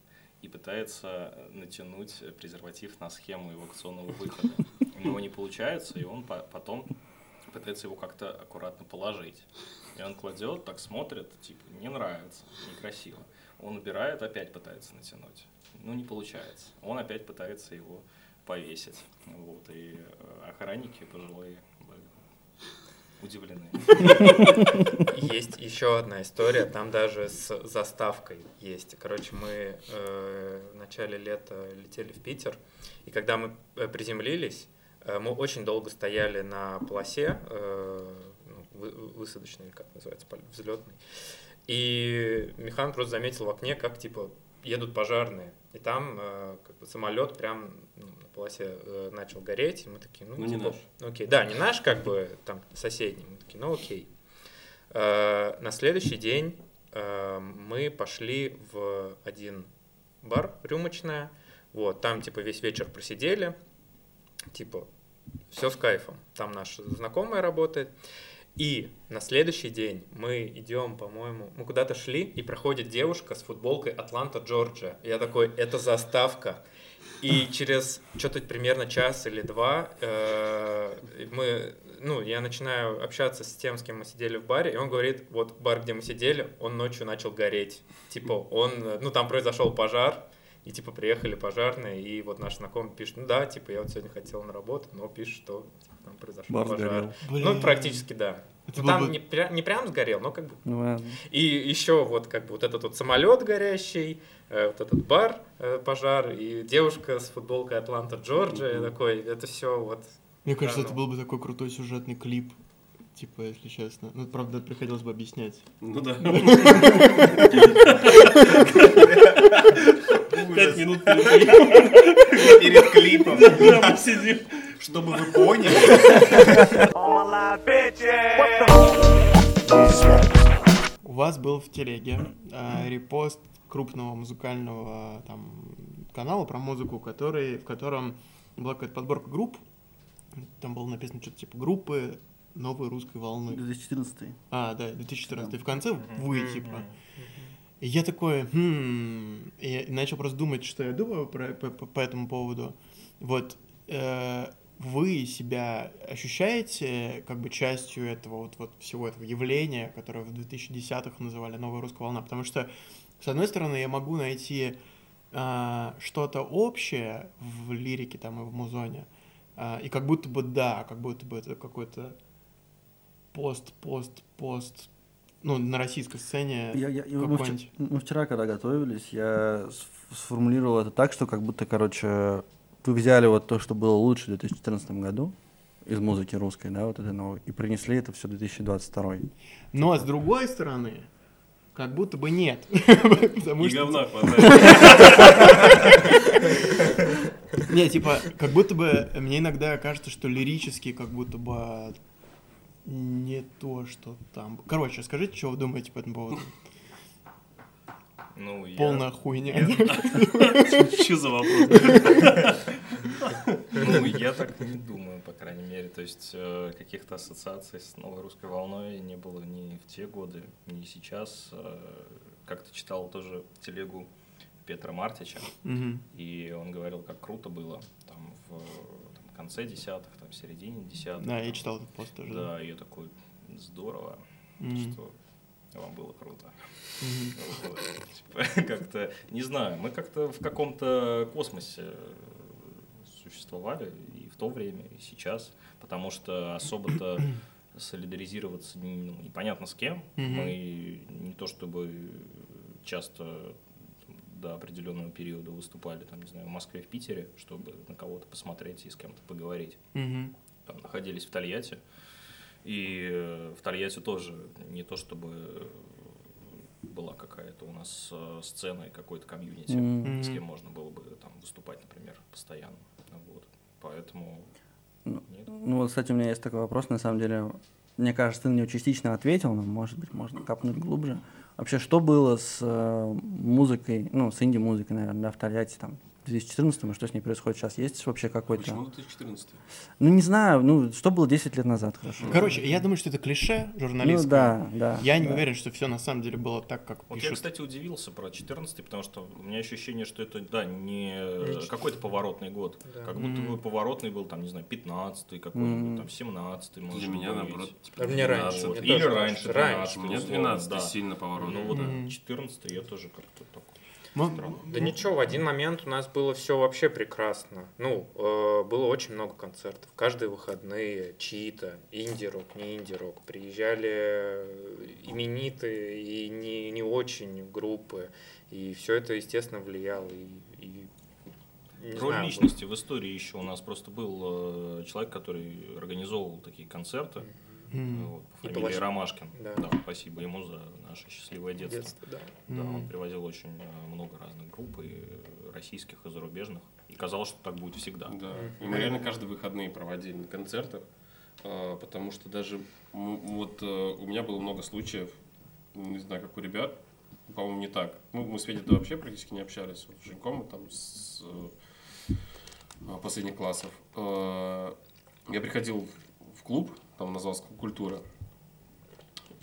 и пытается э, натянуть э, презерватив на схему эвакуационного выхода. У него не получается, и он по- потом пытается его как-то аккуратно положить. И он кладет, так смотрит, типа, не нравится, некрасиво. Он убирает, опять пытается натянуть. Ну, не получается. Он опять пытается его повесить. Вот, и э, охранники пожилые удивлены. Есть еще одна история, там даже с заставкой есть. Короче, мы э, в начале лета летели в Питер, и когда мы э, приземлились, э, мы очень долго стояли на полосе, э, ну, вы- высадочной, как называется, взлетной. И Михан просто заметил в окне, как типа едут пожарные. И там э, как бы самолет прям ну, на полосе э, начал гореть. И мы такие, ну, Ну, не типа, наш. Окей, да, не наш, как бы там соседний. Мы такие, ну окей. Э, на следующий день э, мы пошли в один бар рюмочная. Вот, там типа весь вечер просидели. Типа, все с кайфом. Там наша знакомая работает. И на следующий день мы идем, по-моему, мы куда-то шли, и проходит девушка с футболкой Атланта, Джорджия. Я такой, это заставка. И через что-то примерно час или два э, мы, ну, я начинаю общаться с тем, с кем мы сидели в баре, и он говорит, вот бар, где мы сидели, он ночью начал гореть. Типа, он, ну, там произошел пожар, и типа приехали пожарные, и вот наш знакомый пишет, ну да, типа я вот сегодня хотел на работу, но пишет, что там произошел Бар пожар. сгорел. Ну, практически да. Это Ну, там бы- не, пря- не прям сгорел, но как бы. Ну, ладно. И еще вот как бы вот этот вот самолет горящий, э, вот этот бар, э, пожар, и девушка с футболкой Атланта, Джорджия, такой, это все вот. Мне кажется, Да, это ну. был бы такой крутой сюжетный клип. Типа, если честно. Ну, правда, приходилось бы объяснять. Ну да. Пять минут перед клипом. Да, мы сидим. Чтобы вы поняли. У вас был в телеге э, репост крупного музыкального там канала про музыку, который, в котором была какая-то подборка групп. Там было написано что-то типа группы новой русской волны. 2014. А, да, 2014. И в конце вы, типа. И я такой, хм... И я начал просто думать, что я думаю про, по, по- по этому поводу. Вот э, вы себя ощущаете как бы частью этого вот, вот всего этого явления, которое в 2010-х называли «Новая русская волна»? Потому что, с одной стороны, я могу найти а, что-то общее в лирике там и в музоне, а, и как будто бы да, как будто бы это какой-то пост, пост, пост, ну, на российской сцене Я, я- мы, вчера, мы вчера, когда готовились, я сформулировал это так, что как будто, короче, вы взяли вот то, что было лучше в 2014 году, из музыки русской, да, вот это новое, и принесли это все 2022. Но с другой стороны, как будто бы нет. Потому И что- говна хватает. Не, типа, как будто бы мне иногда кажется, что лирически как будто бы не то, что там. Короче, скажите, что вы думаете по этому поводу? Ну, я- Полная хуйня. Что за вопрос? Ну, я так не думаю, по крайней мере. То есть э, каких-то ассоциаций с новой русской волной не было ни в те годы, ни сейчас. Э, Как-то читал тоже телегу Петра Мартича, и он говорил, как круто было там в там, конце десятых, там, в середине десятых. Да, я там. читал этот пост тоже. Да, и я такой, здорово, Мгм. что вам было круто. Типа, Как-то, не знаю, мы как-то в каком-то космосе э, существовали и в то время, и сейчас, потому что особо-то солидаризироваться ну, непонятно с кем. Мы не то чтобы часто там, до определенного периода выступали, там, не знаю, в Москве, в Питере, чтобы на кого-то посмотреть и с кем-то поговорить Мгм. там находились в Тольятти. И э, в Тольятти тоже не то чтобы была какая-то у нас э, сцена и какой-то комьюнити, Мгм. с кем можно было бы там выступать, например, постоянно. Вот. Поэтому Ну, нет. Ну вот, кстати, у меня есть такой вопрос, на самом деле. Мне кажется, ты на него частично ответил, но, может быть, можно капнуть глубже. Вообще, что было с э, музыкой, ну, с инди-музыкой, наверное, да, в Тольятти, там, 2014 и что с ней происходит сейчас? Есть вообще какой-то... Почему 2014? Ну, не знаю, ну, что было 10 лет назад, хорошо? Короче, я думаю, что это клише журналистское. Ну, да, да. Я не да. уверен, что все на самом деле было так, как Вот я, пишут. кстати, удивился про 14 потому что у меня ощущение, что это, да, не Не какой-то поворотный год. Да. Как будто бы поворотный был, там, не знаю, 15 какой-нибудь, Мгм. там, 17 может Для меня, быть. наоборот, типа, А мне раньше, 12. мне Или раньше, раньше. 12, У меня условно, 12 да. сильно поворот. Ну вот Мгм. 14 я тоже как-то Ну, Да ничего, в один момент у нас было все вообще прекрасно. Ну, э, было очень много концертов. Каждые выходные чьи-то, инди-рок, не инди-рок. Приезжали э, именитые и не, не очень группы. И все это, естественно, влияло. И, и не Роль знаю, личности в истории еще у нас просто был э, человек, который организовывал такие концерты. м, Вот, по фамилии Ромашкин. Да. спасибо ему за наше счастливое детство. детство, да. Да, он Мгм. привозил очень э, много разных групп, и э, российских, и зарубежных. И казалось, что так будет всегда. Да. И мы реально каждые выходные проводили на концертах, а, потому что даже вот э, у меня было много случаев, не знаю, как у ребят, по-моему, не так. Ну, мы с Федей вообще практически не общались. Вот с Женьком там с э, последних классов. Э, Я приходил в клуб, там назывался «Клуб культура»,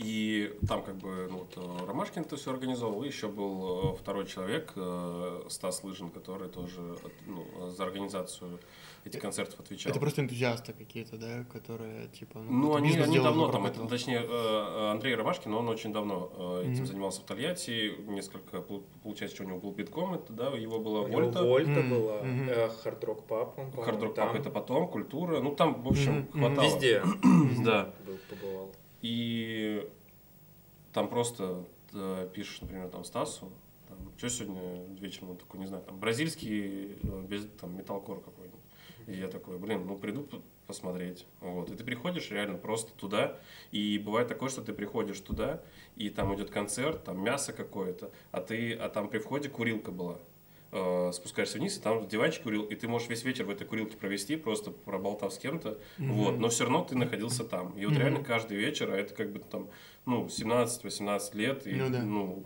и там как бы ну, вот, Ромашкин это все организовал, и еще был э, второй человек, э, Стас Лыжин, который тоже ну, за организацию этих концертов отвечал. Это просто энтузиасты какие-то, да, которые, типа, Ну, какой-то они, они давно там, это, точнее, э, Андрей Ромашкин, он очень давно этим Мгм. занимался в Тольятти, несколько, пол- получается, что у него был битком, это, да, его была У него Вольта, Вольта Мгм, была, Rock Pub, он, по-моему, Хард Рок там. Пап это потом, культура, ну, там, в общем, мгм. хватало. Везде. Да. был, побывал. И там просто э, пишешь, например, там Стасу, что сегодня вечером, он такой, не знаю, там бразильский, э, без, там, металкор какой-нибудь. И я такой, блин, ну приду посмотреть. Вот. И ты приходишь реально просто туда, и бывает такое, что ты приходишь туда, и там идет концерт, там мясо какое-то, а ты, а там при входе курилка была. Э, спускаешься вниз, и там диванчик курил, и ты можешь весь вечер в этой курилке провести, просто проболтав с кем-то, вот, но все равно ты находился там. И вот Мгм. реально каждый вечер, а это как бы там, ну, 17-18 лет, и, Ну да. ну,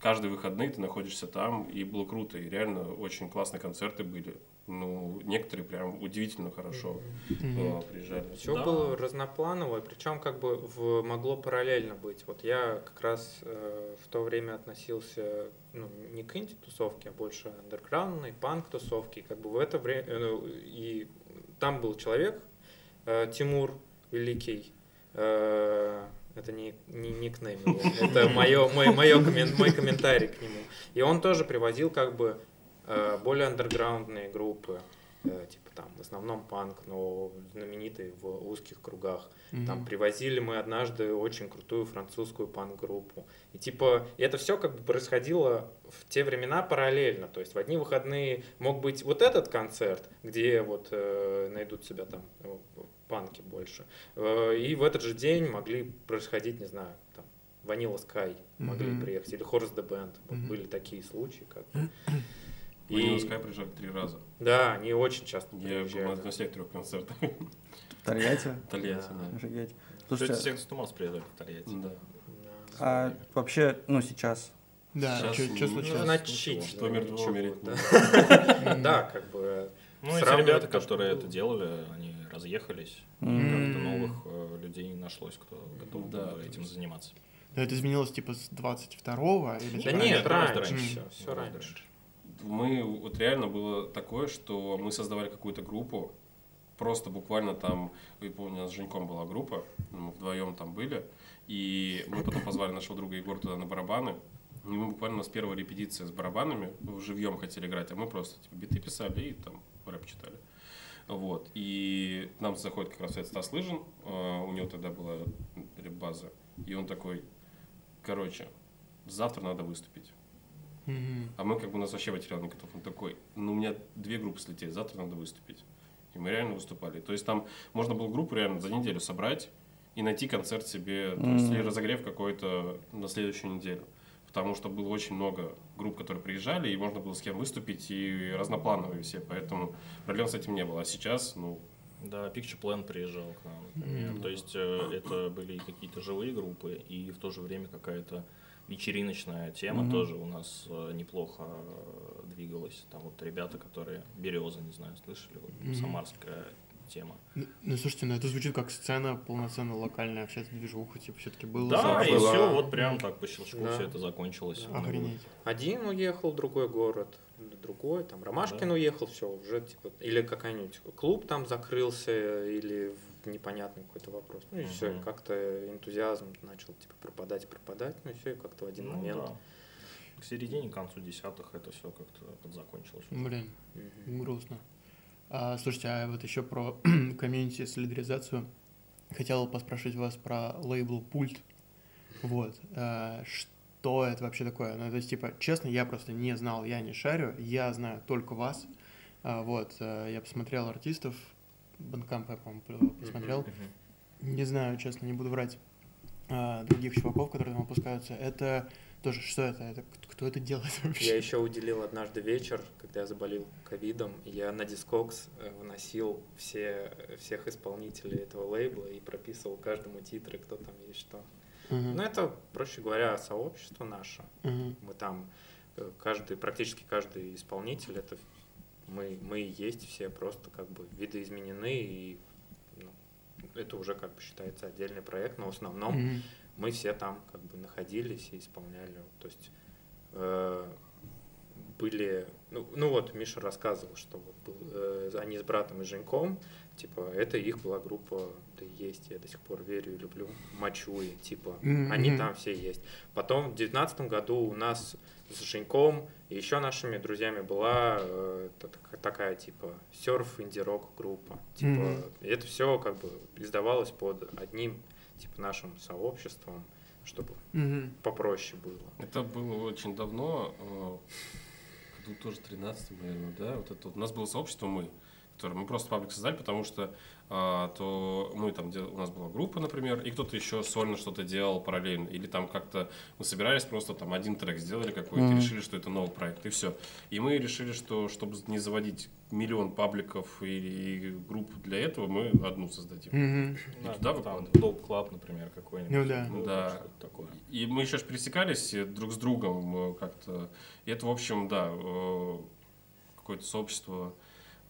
каждые выходные ты находишься там, и было круто, и реально очень классные концерты были. Ну, некоторые прям удивительно хорошо э, приезжали. Все Да. было разноплановое, причем как бы в, могло параллельно быть. Вот я как раз э, в то время относился ну, не к инди-тусовке, а больше андерграундной, панк-тусовке. И Как бы в это время... и там был человек, э, Тимур Великий, э, это не, не никнейм его, это моё, мой, моё коммен- мой комментарий к нему. И он тоже приводил как бы э, более андерграундные группы, э, типа там в основном панк, но знаменитый в узких кругах. Там привозили мы однажды очень крутую французскую панк-группу. И типа и это все как бы происходило в те времена параллельно. То есть в одни выходные мог быть вот этот концерт, где вот э, найдут себя там э, панки больше. Э, И в этот же день могли происходить, не знаю, там, Vanilla Sky могли Мгм. приехать, или Horse the Band. Мгм. Были такие случаи. Как бы. И И, Sky приезжали три раза. да, они очень часто Я был на, приезжают. на всех трех концертах. Тольятти? Тольятти, да. Офигеть. Слушайте, Слушайте, секс Тумас приезжали в Тольятти. Да. Да. а вообще, ну, сейчас, Да, Сейчас что случилось? Значительно. Что мертво, умереть Да, как бы Ну, эти ребята, которые это делали, они разъехались. Как-то новых э, людей не нашлось, кто готов Да, этим заниматься. Да, это изменилось типа с 22-го или Да нет, раньше, раньше. все, все раньше. раньше. Мы, вот реально было такое, что мы создавали какую-то группу, просто буквально там, я помню, у нас с Женьком была группа, мы вдвоем там были, и мы потом позвали нашего друга Егора туда на барабаны, и мы буквально у нас первая репетиция с барабанами, живьем хотели играть, а мы просто типа, биты писали и там рэп читали. Вот. И нам заходит как раз этот Стас Лыжин, э, у него тогда была база, и он такой, короче, завтра надо выступить. Мгм. А мы как бы у нас вообще материал не готов. Он такой, ну у меня две группы слетели, завтра надо выступить. И мы реально выступали. То есть там можно было группу реально за неделю собрать и найти концерт себе, то есть или разогрев какой-то на следующую неделю. Потому что было очень много групп, которые приезжали, и можно было с кем выступить, и разноплановые все, поэтому проблем с этим не было. А сейчас, ну, Да, Picture Plan приезжал к нам, например. Мгм. То есть э, это были какие-то живые группы, и в то же время какая-то вечериночная тема Мгм. тоже у нас э, неплохо э, двигалась. Там вот ребята, которые Береза, не знаю, слышали, вот, Мгм. самарская тема. Ну, ну, слушайте, ну это звучит как сцена, полноценная локальная общаться движуха, типа все-таки было. Да, и была. все, вот прям так по щелчку Да. все это закончилось. Ну, Охренеть. Один уехал в другой город, другой, там Ромашкин Да. уехал, все, уже типа, или какой-нибудь клуб там закрылся, или в непонятный какой-то вопрос. Ну и все, Мгм. как-то энтузиазм начал типа пропадать, пропадать, ну и все, и как-то в один ну момент. да. К середине, к концу десятых это все как-то подзакончилось. Блин, Мгм. грустно. А, слушайте, а вот еще про комьюнити солидаризацию. Хотел поспрашивать вас про лейбл Пульт. Вот. а, что это вообще такое? Ну, то есть, типа, честно, я просто не знал, я не шарю, я знаю только вас. А, вот, а, я посмотрел артистов, Бандкамп я, по-моему, посмотрел. Не знаю, честно, не буду врать. а, других чуваков, которые там выпускаются. Это тоже, что это? это кто это делает вообще? Я еще уделил однажды вечер, когда я заболел ковидом, я на Discogs э, выносил все, всех исполнителей этого лейбла и прописывал каждому титры, кто там есть что. Мгм. Ну, это, проще говоря, сообщество наше. Мгм. Мы там, э, каждый, практически каждый исполнитель, это мы, мы и есть все просто как бы видоизменены, и ну, это уже как бы считается отдельный проект, но в основном Мгм. Мы все там как бы находились и исполняли. То есть э, были, ну, ну вот Миша рассказывал, что вот был, э, они с братом и Женьком, типа это их была группа, да и есть, я до сих пор верю и люблю, Мачуи, типа Мгм, они там все есть. Потом в девятнадцатом году у нас с Женьком и еще нашими друзьями была э, та- та- такая типа серф инди-рок группа. Типа и это все как бы издавалось под одним типа нашим сообществом, чтобы Мгм. попроще было. Это было очень давно, э, году тоже 13 наверное, да, вот это вот. У нас было сообщество «Мы», которое мы просто паблик создали, потому что а, то мы там, у нас была группа, например, и кто-то еще сольно что-то делал параллельно, или там как-то мы собирались просто там один трек сделали какой-то, Мгм. решили, что это новый проект, и все. И мы решили, что чтобы не заводить миллион пабликов или групп для этого, мы одну создадим. Мгм. И Да, туда там выкладываем. Dope Club, например, какой-нибудь. Ну да. было Да. такое. И мы еще ж пересекались э, друг с другом э, как-то. И это, в общем, да, э, какое-то сообщество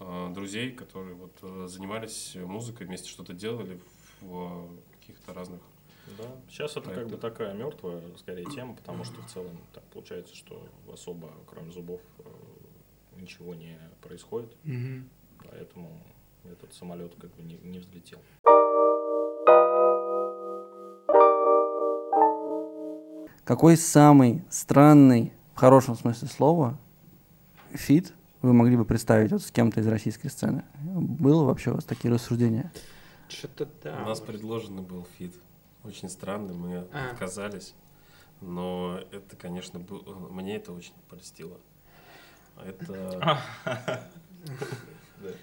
друзей, которые вот э, занимались музыкой, вместе что-то делали в э, каких-то разных... Да, сейчас это как бы такая мертвая, скорее, тема, потому что в целом так получается, что особо, кроме зубов, э, ничего не происходит, поэтому этот самолет как бы не, не взлетел. Какой самый странный, в хорошем смысле слова, фит вы могли бы представить вот с кем-то из российской сцены? Было вообще у вас такие рассуждения? Что-то да. У нас предложенный был фит. Очень странный, мы А. отказались. Но это, конечно, был... мне это очень польстило. Это...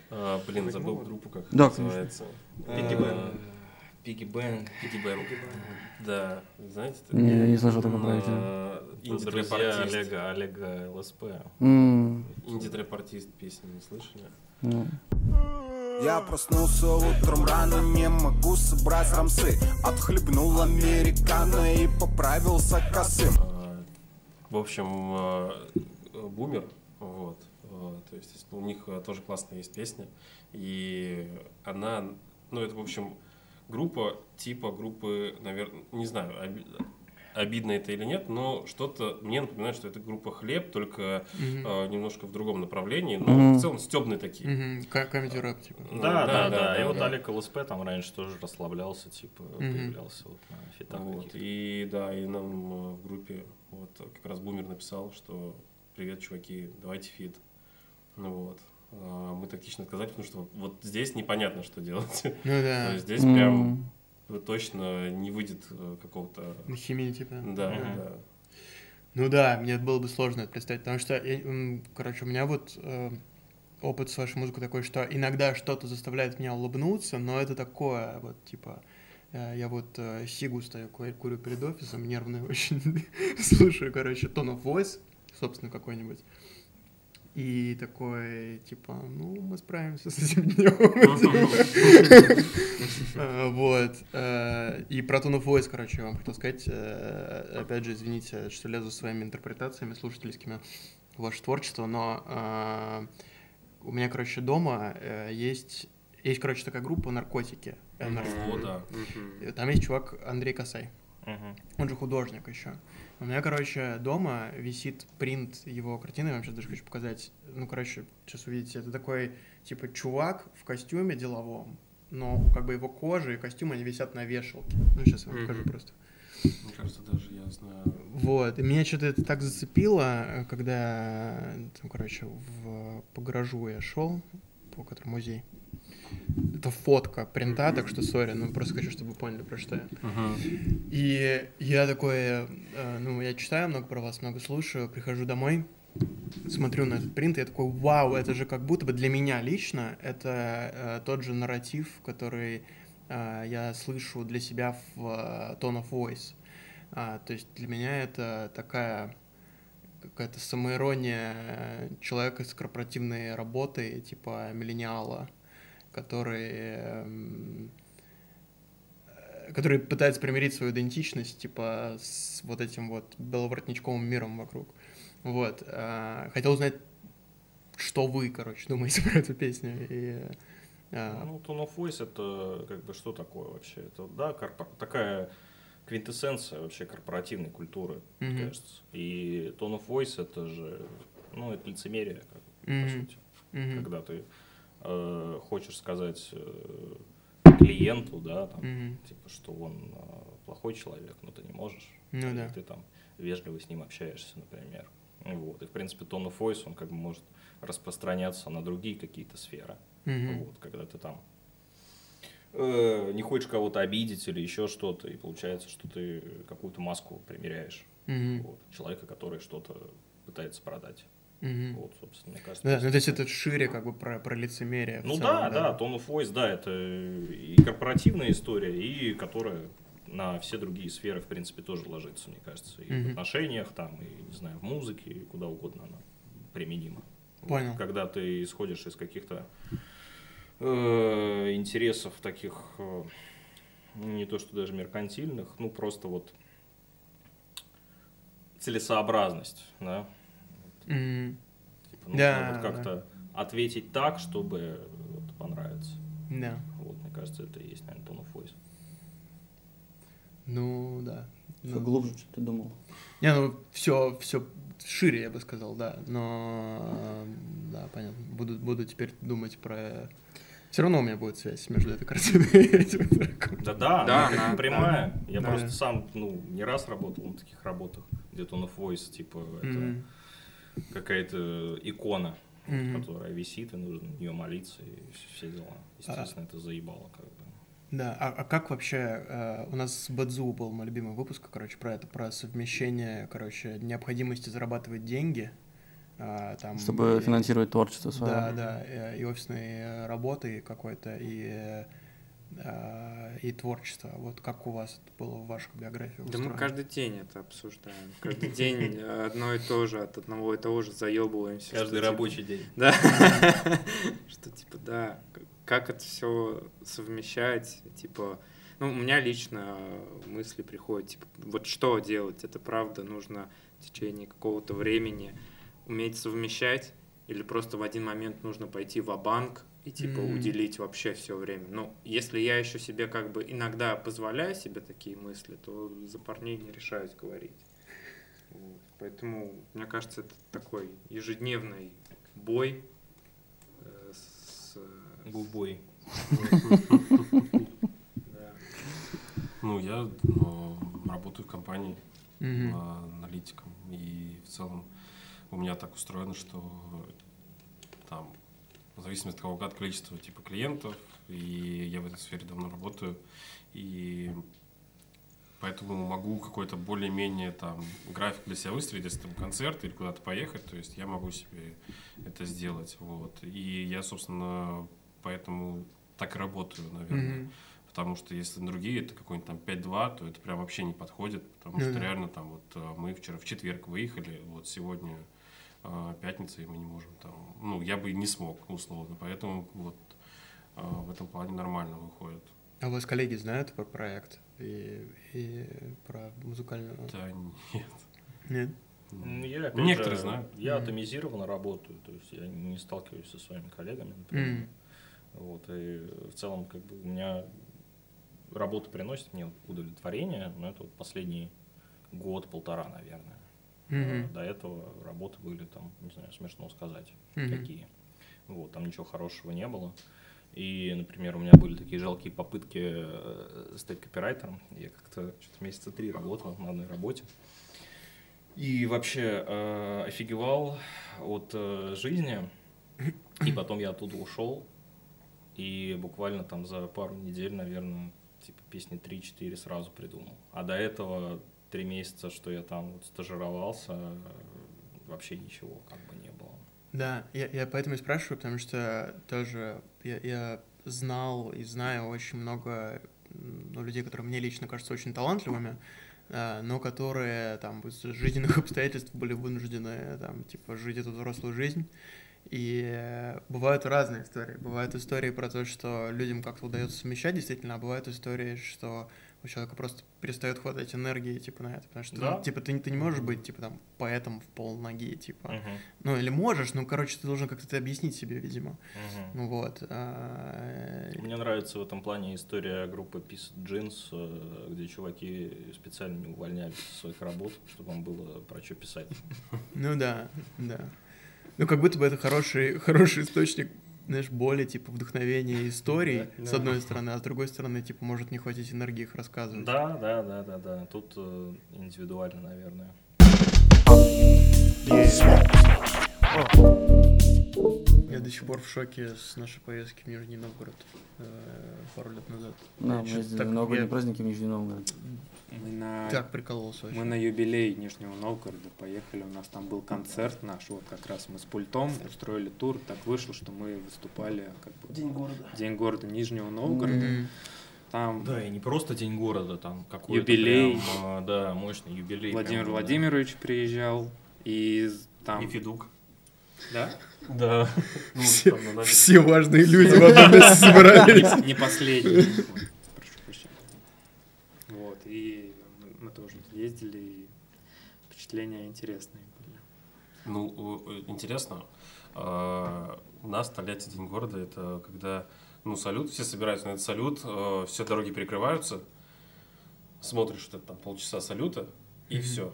А, блин, забыл группу, как Да, называется. Piggy А, Bang. Piggy Bang. Piggy Bang. Да, знаете? Не, я не слышал такого проекта. Друзья Инди-трэп-артист. Олега, Олега ЛСП. М, Инди-трэп-артист песни не слышали? Я проснулся утром рано, не могу собрать рамсы Отхлебнул американо и поправился косым А, В общем, а, э, бумер, вот, а, то есть у них а, тоже классная есть песня, и она, ну это в общем группа типа группы, наверное, не знаю, обидно это или нет, но что-то мне напоминает, что это группа Хлеб, только Мгм. а, немножко в другом направлении, но Мгм. в целом стебные такие. Ка- Comedy rap, типа. Да, да, да. да, И вот да. Олег ЛСП там раньше тоже расслаблялся, типа, появлялся вот на фитах Вот. И да, и нам э, в группе вот как раз Бумер написал, что привет, чуваки, давайте фит. Ну вот. А, Мы тактично отказали, потому что вот здесь непонятно, что делать. Ну То да, есть здесь прям М, вот точно не выйдет э, какого-то... на химии, типа. Да, Мгм. да. Ну да, мне было бы сложно это представить, потому что, я, короче, у меня вот э, опыт с вашей музыкой такой, что иногда что-то заставляет меня улыбнуться, но это такое, вот, типа, э, я вот э, сигу стою, курю, курю перед офисом, нервный очень, слушаю, короче, Tone of Voice, собственно, какой-нибудь, и такой, типа, ну, мы справимся с этим днем. Вот. э, И про Tone of Voice, короче, я вам хотел сказать. э, Опять же, извините, что лезу своими интерпретациями слушательскими в ваше творчество, но э, у меня, короче, дома есть, есть, короче, такая группа «Наркотики». О, да. Там есть чувак Андрей Косай. Мгм. Он же художник еще. У меня, короче, дома висит принт его картины, я вам сейчас даже хочу показать. Ну, короче, сейчас увидите, это такой, типа, чувак в костюме деловом, но как бы его кожа и костюм, они висят на вешалке. Ну, сейчас я вам покажу Мгм. просто. Мне кажется, даже я знаю. Вот, и меня что-то это так зацепило, когда, там, короче, в, по гаражу я шел, по которому музей. Это фотка принта, так что, сори, ну, просто хочу, чтобы вы поняли, про что я. И я такой, э, ну, я читаю много про вас, много слушаю, прихожу домой, смотрю на этот принт, и я такой, вау, это же как будто бы для меня лично, это э, тот же нарратив, который э, я слышу для себя в э, Tone of Voice. А, то есть для меня это такая какая-то самоирония э, человека с корпоративной работой, типа миллениала, который эм, э, который пытается примирить свою идентичность, типа, с вот этим вот беловоротничковым миром вокруг. Вот. а, Хотел узнать, что вы, короче, думаете про эту песню. И, а, Ну, Tone of Voice это как бы что такое вообще? Это, да, корпо- такая квинтэссенция вообще корпоративной культуры, мне Мгм. кажется. И Tone of Voice это же, ну, это лицемерие, как, по Мгм. сути. мгм, Когда ты э, хочешь сказать э, клиенту, да, там, мгм. типа, что он э, плохой человек, но ты не можешь. Ну да. ты там вежливо с ним общаешься, например. Вот. И, в принципе, tone of voice, он как бы может распространяться на другие какие-то сферы. Мгм. Вот, когда ты там э, не хочешь кого-то обидеть или еще что-то, и получается, что ты какую-то маску примеряешь. Мгм. Вот, человека, который что-то пытается продать. Мгм. Вот, собственно, мне кажется. Да, ну то есть это шире как бы про, про лицемерие. в Ну целом, да, да, Tone of Voice, да, это и корпоративная история, и которая на все другие сферы, в принципе, тоже ложится, мне кажется. И в Мгм. отношениях, там, и, не знаю, в музыке, и куда угодно она применима. Вот, Понял. Когда ты исходишь из каких-то э, интересов таких, э, не то что даже меркантильных, ну просто вот целесообразность, да, Типа, нужно Да, вот как-то ответить так, чтобы вот, понравиться. Да. Вот, мне кажется, это и есть, наверное, tone of voice. Ну да. Ну, глубже, что ты думал. Не, ну все, все шире, я бы сказал, да. Но да, понятно. Буду, буду теперь думать про. Все равно у меня будет связь между этой картиной и этим треком. Да, да, Да, она бы прямая. Я Да. просто сам, ну, не раз работал на таких работах, где tone of voice, типа, это Мгм. Какая-то икона, Мгм. которая висит, и нужно на нее молиться, и все дела. Естественно, это заебало как бы. Да, а, а как вообще, э, у нас с Бадзу был мой любимый выпуск, короче, про это, про совмещение, короче, необходимости зарабатывать деньги а, там... Чтобы и- финансировать творчество свое. Да, да, э, и офисной э, работы какой-то, и, э, а, и творчество. Вот как у вас это было в ваших биографиях Да мы устроено? каждый день это обсуждаем. Каждый день одно и то же, от одного и того же заебываемся. Каждый типа, рабочий день. Да. Что типа, да, как это все совмещать, типа, ну, у меня лично мысли приходят, типа, вот что делать, это правда нужно в течение какого-то времени уметь совмещать, или просто в один момент нужно пойти в банк и типа Мгм. уделить вообще все время. Ну, если я еще себе как бы иногда позволяю себе такие мысли, то за парней не решаюсь говорить. Вот. Поэтому, мне кажется, это такой ежедневный бой э, с... э, Губой. Ну, я ну, работаю в компании а, аналитиком. И в целом у меня так устроено, что там, в зависимости от того, от количества типа клиентов, и я в этой сфере давно работаю, и поэтому могу какой-то более-менее там график для себя выстроить, если там концерт или куда-то поехать, то есть я могу себе это сделать, вот. И я, собственно, поэтому так и работаю, наверное. Мгм. Потому что если другие, это какой-нибудь там 5-2, то это прям вообще не подходит. Потому Ну что реально там вот э, мы вчера в четверг выехали, вот сегодня пятница, и мы не можем там... Ну, я бы не смог, условно. Поэтому вот э, в этом плане нормально выходит. А у вас коллеги знают про проект и, и про музыкальную? Да нет. Нет? Ну, Я, опять некоторые же, знают. Я Мгм. атомизированно работаю, то есть я не сталкиваюсь со своими коллегами, например. М. Вот, и в целом, как бы, у меня работа приносит мне удовлетворение, но это вот последний год-полтора, наверное. А До этого работы были там, не знаю, смешно сказать, Мгм. какие. Вот, там ничего хорошего не было. И, например, у меня были такие жалкие попытки э, стать копирайтером. Я как-то что-то месяца три работал на одной работе. И вообще э, офигевал от э, жизни. И потом я оттуда ушел. И буквально там за пару недель, наверное, типа песни 3-4 сразу придумал. А до этого три месяца, что я там вот стажировался, э, вообще ничего как бы не было. Да, я, я поэтому и спрашиваю, потому что тоже я, я знал и знаю очень много ну, людей, которые мне лично кажутся очень талантливыми, а, но которые там из жизненных обстоятельств были вынуждены там типа жить эту взрослую жизнь. И э, бывают разные истории. Бывают истории про то, что людям как-то удается совмещать действительно, а бывают истории, что у человека просто перестает хватать энергии, типа, на это. Потому что, Да. ну, типа, ты, не- ты не можешь быть, типа, там, поэтом в пол ноги, типа. Мгм. Ну, или можешь, ну, короче, ты должен как-то это объяснить себе, видимо. Ну вот. а, Мне нравится в этом плане история группы Peace Jeans, э, где чуваки специально не увольнялись со своих работ, чтобы вам было про что писать. Ну да, да. Ну, как будто бы это хороший, хороший источник, знаешь, боли, типа, вдохновения историй, Да, с да. одной стороны, а с другой стороны, типа, может не хватить энергии их рассказывать. Да, да, да, да, да. Тут э, индивидуально, наверное. Я до сих пор в шоке с нашей поездки в Нижний Новгород э, пару лет назад. Да, мы ездили так- на новогодние я праздники в Нижний Новгород. Мы на, Так прикололся вообще. мы на юбилей Нижнего Новгорода поехали, у нас там был концерт наш, вот как раз мы с пультом устроили тур, так вышло, что мы выступали как бы День города. День города Нижнего Новгорода. Мгм. Там Да, и не просто День города, там какой-то Юбилей. прям, э, да, мощный юбилей. Владимир прям был, да. Владимирович приезжал, и там... И Федук. Да? Да. Все, важные люди в одном месте собрались. Не, не последний. Вот, Прошу прощения. Вот, и мы, мы тоже ездили, и впечатления интересные были. Ну, интересно. а, У нас Тольятти День города это когда, ну, салют, все собираются на этот салют, э, все дороги перекрываются, смотришь, что это там полчаса салюта, и Мгм. все.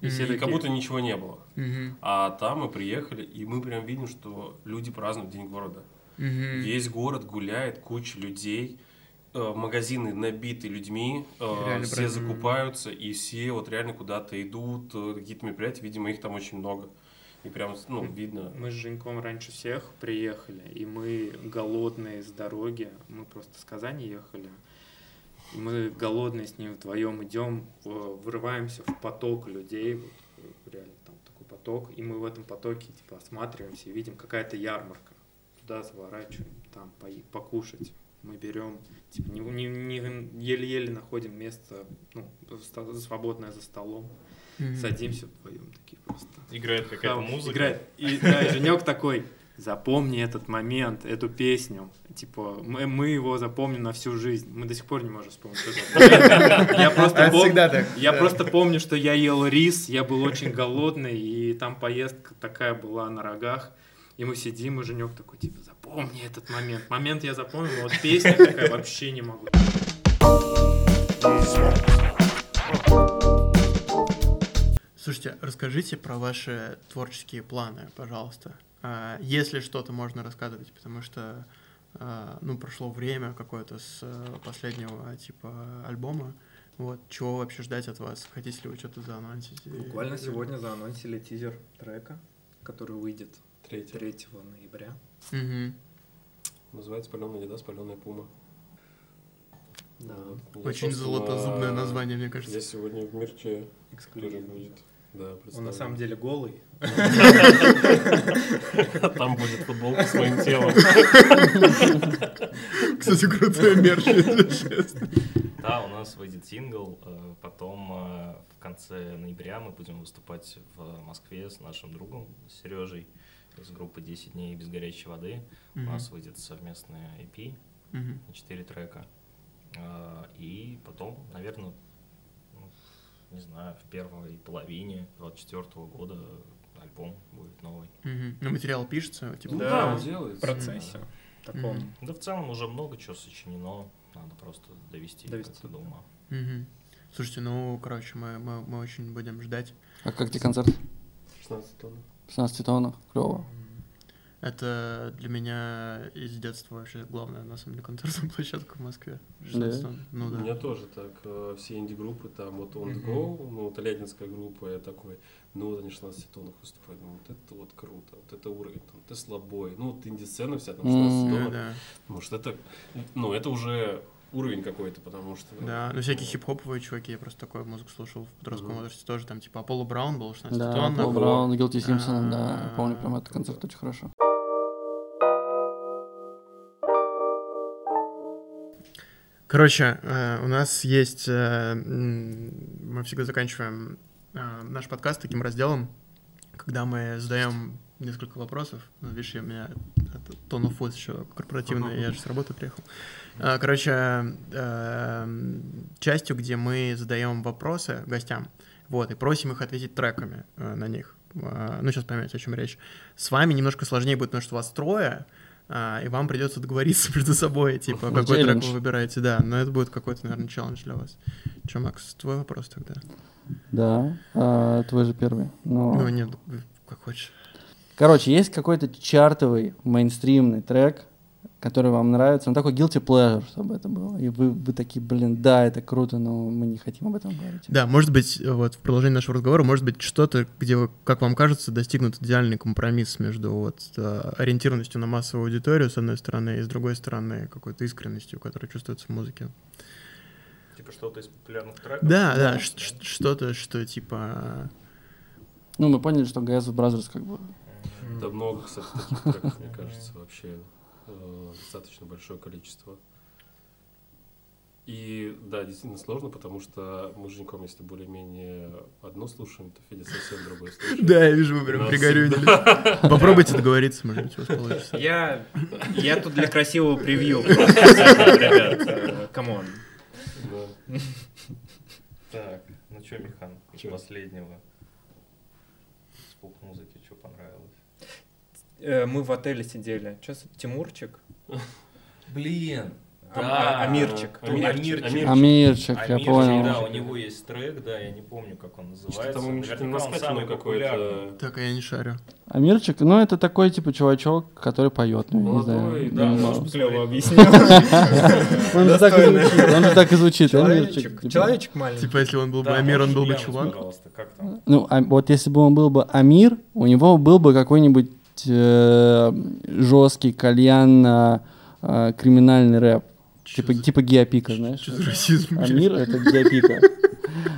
И все И как такие- будто ничего не было. Мгм. А там мы приехали, и мы прям видим, что люди празднуют День города. Мгм. Весь город гуляет, куча людей, магазины набиты людьми, э, Реально все празднуют. закупаются, и все вот реально куда-то идут, э, какие-то мероприятия, видимо, их там очень много. И прям, ну, видно. Мы с Женьком раньше всех приехали, и мы голодные с дороги, мы просто с Казани ехали, и мы голодные с ним вдвоем идем, в- врываемся в поток людей, вот, э, реально там такой поток, и мы в этом потоке типа осматриваемся и видим какая-то ярмарка. Туда заворачиваем, там покушать. Мы берем, типа, не, не- не- еле-еле находим место, ну, свободное за столом. Мгм. Садимся вдвоем такие просто. Играет какая-то Хаос. музыка. Играет. И да, и Женек такой, запомни этот момент, эту песню. Типа, мы, мы его запомним на всю жизнь. Мы до сих пор не можем вспомнить. что это. Я просто, пом- всегда так, я да. просто помню, что я ел рис, я был очень голодный, и там поездка такая была на рогах. И мы сидим, и Женек такой, типа, запомни этот момент. Момент я запомнил, но вот песня такая вообще не могу. Слушайте, расскажите про ваши творческие планы, пожалуйста. А, Если что-то можно рассказывать, потому что а, ну, прошло время какое-то с э, последнего типа альбома. Вот, чего вообще ждать от вас? Хотите ли вы что-то заанонсить? Буквально сегодня заанонсили тизер трека, который выйдет 3 3 ноября. Мгм. Называется «Паленая еда, спаленная пума». Да. Я, Очень золотозубное название, мне кажется. Я сегодня в мерче тоже будет. Да, Он на самом деле голый. Там будет футболка с моим телом. Кстати, крутой мерч, если честно. Да, у нас выйдет сингл, э, потом э, в конце ноября мы будем выступать в Москве с нашим другом Сережей из группы 10 дней без горячей воды. У Мгм. нас выйдет совместная EP Мгм. на 4 трека. Э, И потом, наверное, не знаю, в первой половине 24 года альбом будет новый. Мгм. Ну, материал пишется, типа. Ну Да, да, он в делается. процессе таком. Мгм. Да в целом уже много чего сочинено, надо просто довести, Довести, как-то до ума. Мгм. Слушайте, ну, короче, мы, мы, мы очень будем ждать. А как тебе концерт? 16 тонн. 16 тоннах, клево. Это для меня из детства вообще главная, на самом деле, концертная площадка в Москве. Да? 16 тонн. Ну У да. меня тоже так. э, Все инди-группы, там вот On The. Go, ну, вот группа, я такой, ну, вот они 16 тоннах выступают, ну, вот это вот круто, вот это уровень, там, ты слабой, ну, вот инди-сцена вся, там, 16 М. Да, тоннах, да. может, это, ну, это уже уровень какой-то, потому что... Да, ну всякие хип-хоповые чуваки, я просто такую музыку слушал в подростковом возрасте тоже, там типа Аполло Браун был 16 Да, тонн. Пол Браун, Гилти А, Симпсон, да, я помню прям этот концерт очень хорошо. Короче, э, у нас есть... э, Мы всегда заканчиваем э, наш подкаст таким разделом, когда мы задаем несколько вопросов. Ну, видишь, я- у меня tone of voice еще корпоративный, я же с работы приехал. А, Короче, э, частью, где мы задаем вопросы гостям, вот, и просим их ответить треками э, на них. А, Ну, сейчас поймете, о чем речь. С вами немножко сложнее будет, потому что вас трое, а, и вам придется договориться между собой, типа, Ну, какой трек вы выбираете, да. Но это будет какой-то, наверное, челлендж для вас. Че, Макс, твой вопрос тогда? Да, а, твой же первый. Но... Ну, нет, как хочешь. Короче, есть какой-то чартовый мейнстримный трек, который вам нравится, он такой guilty pleasure, чтобы это было. И вы, вы такие, блин, да, это круто, но мы не хотим об этом говорить. Да, может быть, вот в продолжении нашего разговора, может быть, что-то, где, вы, как вам кажется, достигнут идеальный компромисс между вот э, ориентированностью на массовую аудиторию, с одной стороны, и с другой стороны, какой-то искренностью, которая чувствуется в музыке. Типа что-то из популярных треков? Да, да, ш- что-то, что типа... Ну, мы поняли, что Gas Brothers как бы... Да много, кстати, таких треков, мне кажется, вообще э, достаточно большое количество. И да, действительно сложно, потому что мы с Женьком, если более-менее одно слушаем, то Федя совсем другое слушает. Да, я вижу, вы прям пригорюнились. Попробуйте договориться, может быть, у вас получится. Я, я тут для красивого превью. Ребят, come on. Так, ну что, Михан, из последнего? С поп-музыки что понравилось? Э, Мы в отеле сидели. Сейчас Тимурчик. Блин, А- да. а- Амирчик. Амирчик. Амирчик. Амирчик, я понял. да, у него есть трек, да, я не помню, как он называется. Что там у них Наверняка он наскательный самый популярный. какой-то... Так, а я не шарю. Амирчик, ну, это такой, типа, чувачок, который поет, ну, я не знаю. Молодой, Да, может, Клево объяснил. Он же так и звучит, Амирчик. Человечек, типа. человечек маленький. Типа, если он был бы Да, Амир, он был бы чувак. Ну, а вот если бы он был бы Амир, у него был бы какой-нибудь жесткий кальян э, криминальный рэп. Чё Типа, за- типа Геопика, знаешь? Что за расизм? Амир — это Геопика.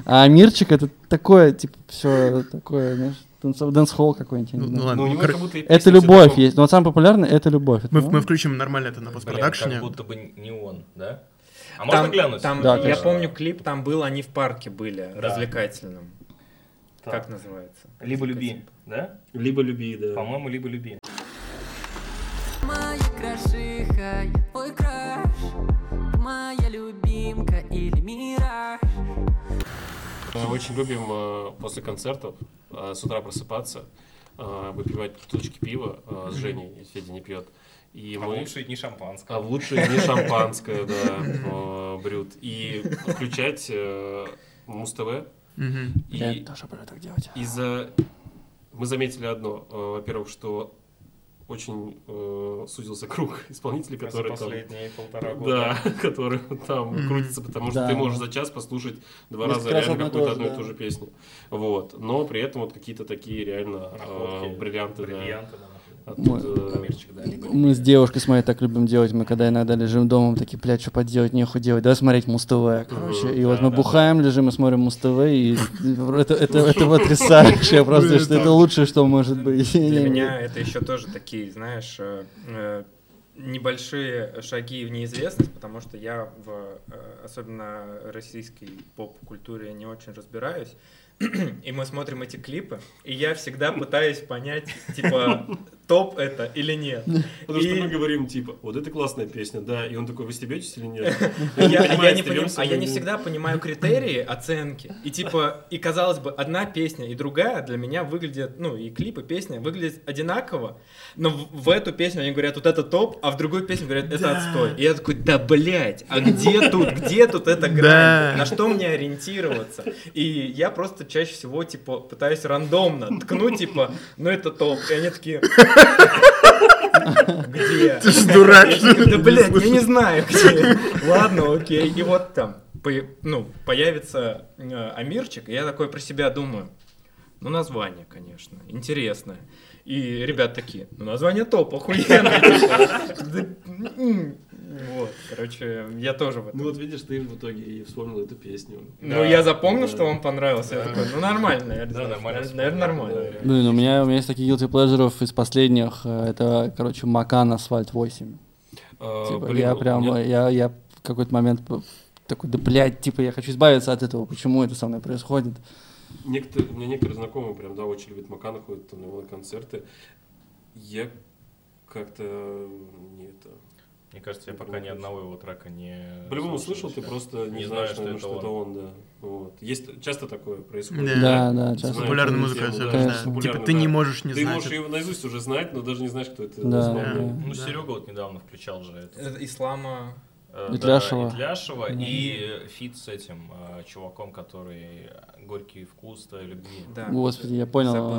А Амирчик — это такое, типа, все такое, знаешь, Дэнс-холл какой-нибудь. Ну, знаю. ладно, Ну, у него кор- как будто и Это любовь такое- есть. Но вот самый популярный это любовь. Это мы, ну, мы включим нормально это на Блин, постпродакшене. как будто бы не он, да? А Там, можно глянуть? там, Да, я конечно. помню клип, там был, они в парке были, Да. развлекательным. Так. Как называется? Либо люби, да? Либо люби, да. По-моему, либо люби. Моя крошиха, я твой краш Моя любимка или мираж Мы очень любим э, после концертов э, с утра просыпаться, э, выпивать бутылочки пива с Женей, если Федя не пьет. И А мы... в лучшие дни шампанское. А в лучшие дни шампанское, да, брют. И включать э, Муз-ТВ. Мгм. Я И тоже буду так делать. из-за... Мы заметили одно. э, Во-первых, что очень э, сузился круг исполнителей, которые там... последние полтора года. Да, которые там Мгм. крутятся, потому что Да. ты можешь за час послушать два Несколько раза раз реально и какую-то то одну же, и да. ту же песню. Вот. Но при этом вот какие-то такие реально э, Находки, бриллианты, да. Бриллианты, да. А Мы- э, Коммерчик, да. либо Мы с девушкой с моей так любим делать. Мы когда иногда лежим дома, мы такие, блядь, что поделать, нехуй делать. Давай смотреть Муз-ТВ, короче. И вот мы бухаем, лежим и смотрим Муз-ТВ, и это, это, это потрясающе просто, что это лучшее, что может быть. Для меня это еще тоже такие, знаешь, э, э, небольшие шаги в неизвестность, потому что я в особенно российской поп-культуре не очень разбираюсь. И мы смотрим эти клипы, и я всегда пытаюсь понять, типа, топ это или нет. Потому что мы говорим, типа, вот это классная песня, да, и он такой, вы стебетесь или нет? А я, а не поним- а я не всегда понимаю критерии оценки. И типа, и казалось бы, одна песня и другая для меня выглядят, ну, и клип, и песня выглядят одинаково, но в, в эту песню они говорят, вот это топ, а в другую песню говорят, это отстой. И я такой, да блять, а где тут, где тут эта грань? Да. На что мне ориентироваться? И я просто чаще всего, типа, пытаюсь рандомно ткнуть, типа, ну это топ. И они такие... Где? Ты ж дурак, что ли? Да, блядь, я не знаю, где. Ладно, окей. И вот там, ну, появится э, Амирчик, и я такой про себя думаю, ну, название, конечно, интересное. И ребят такие, ну, название топ, охуенное. Вот, короче, я тоже в этом. Ну вот видишь, ты в итоге и вспомнил эту песню. Ну, я запомнил, Да. что вам понравился. Я такой, ну, нормально, наверное. Да, нормально Наверное, нормально. Блин, у меня, у меня есть такие guilty pleasure из последних. э, Это, короче, Макан Асфальт 8. А, Типа, блин, я прям, меня- я, я в какой-то момент такой, да, блядь, типа, я хочу избавиться от этого, почему это со мной происходит? Некоторые, у меня некоторые знакомые прям, да, очень любят Макана, ходят там на его концерты. Я как-то не это... Мне кажется, я пока ни одного его трека не... По-любому слышал, ты просто не, Не знаешь, что наверное, это что это он. он, да. Вот. Есть, часто такое происходит. Да, да, часто. Знаешь Популярная музыка особенно, да, да. Типа, ты не да. можешь не Ты знать можешь это. ее наизусть уже знать, но даже не знаешь, кто это Да, исполняет. Ну, Да. Серега вот недавно включал же это. Это Ислама... Э, Итляшева. Да, Итляшева Да. и э, фит с этим э, чуваком, который «Горький вкус твоей любви». Да. Господи, я понял. Забыл,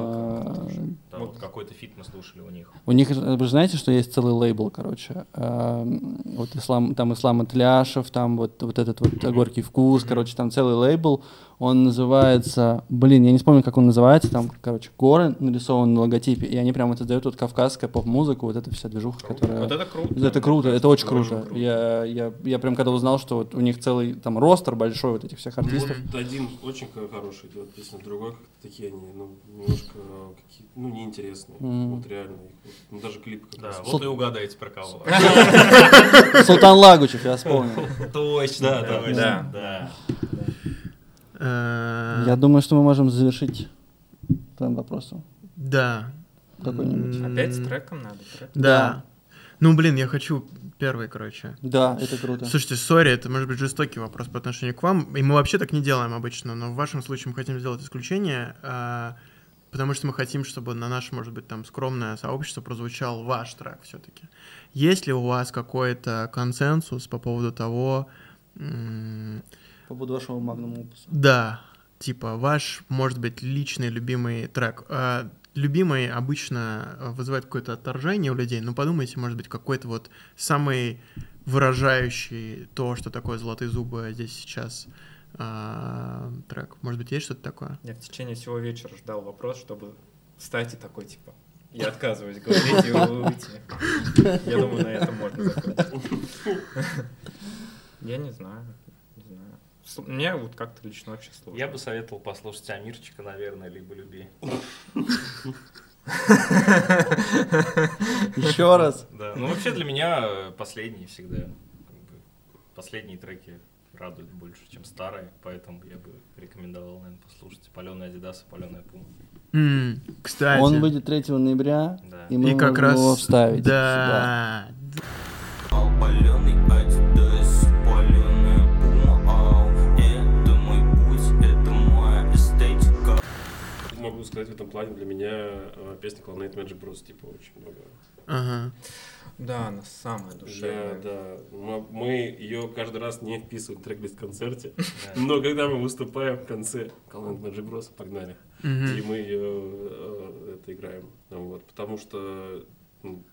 это. Да, вот какой-то фит мы слушали у них. У них, э, вы знаете, что есть целый лейбл, короче. Эм, Вот ислам, там Ислам Итляшев, там вот, вот этот вот горький вкус, короче, там целый лейбл. Он называется, блин, я не вспомню, как он называется, там, короче, горы нарисованы на логотипе, и они прям вот издают вот кавказская поп-музыку, вот эта вся движуха, которая... Вот это круто. Это круто, это очень Очень круто. круто. Я, я, я прям когда узнал, что вот у них целый там ростер большой вот этих всех артистов. Вот один очень хороший делает песню, другой как-то такие они, ну, немножко какие ну, неинтересные. Мгм. Вот реально. ну, даже клипы как Да, раз. вот и угадайте про кого. Султан Лагучев, я вспомнил. Точно, Да, да, точно, да. да. Э, Я думаю, что мы можем завершить этим вопросом. Да. Какой-нибудь. Опять с треком надо? трек? Да. Ну, блин, я хочу первый, короче. Да, это круто. Слушайте, сори, это может быть жестокий вопрос по отношению к вам. И мы вообще так не делаем обычно, но в вашем случае мы хотим сделать исключение, а, потому что мы хотим, чтобы на наше, может быть, там скромное сообщество прозвучал ваш трек все-таки. Есть ли у вас какой-то консенсус по поводу того, По поводу вашего магнум опуса. да, типа ваш, может быть, личный любимый трек. Любимый обычно э, вызывает какое-то отторжение у людей, но подумайте, может быть, какой-то вот самый выражающий то, что такое «Золотые зубы» здесь сейчас а, трек. Может быть, есть что-то такое? Я в течение всего вечера ждал вопрос, чтобы встать и такой, типа, я отказываюсь говорить и уйти. Я думаю, на этом можно закончить. Я не знаю. Мне вот как-то лично очень сложно. Я бы советовал послушать Амирчика, наверное, либо Люби. Еще раз. Да. Ну, вообще для меня э, последние всегда. Последние треки радуют больше, чем старые, поэтому я бы рекомендовал, наверное, послушать Паленый Адидас и Паленая Пума. Кстати. Он выйдет 3 ноября, Да. и мы И как раз... его вставить сюда. Да. Паленый Адидас, паленая Могу сказать, в этом плане для меня э, песня Clownate Magic Bros. типа очень много. Ага. Да, она самая душевная. да, мы- мы ее каждый раз не вписываем в трек-лист концерте, но когда мы выступаем в конце Clownate Magic Bros. погнали, и мы ее э, это играем, вот, потому что ну,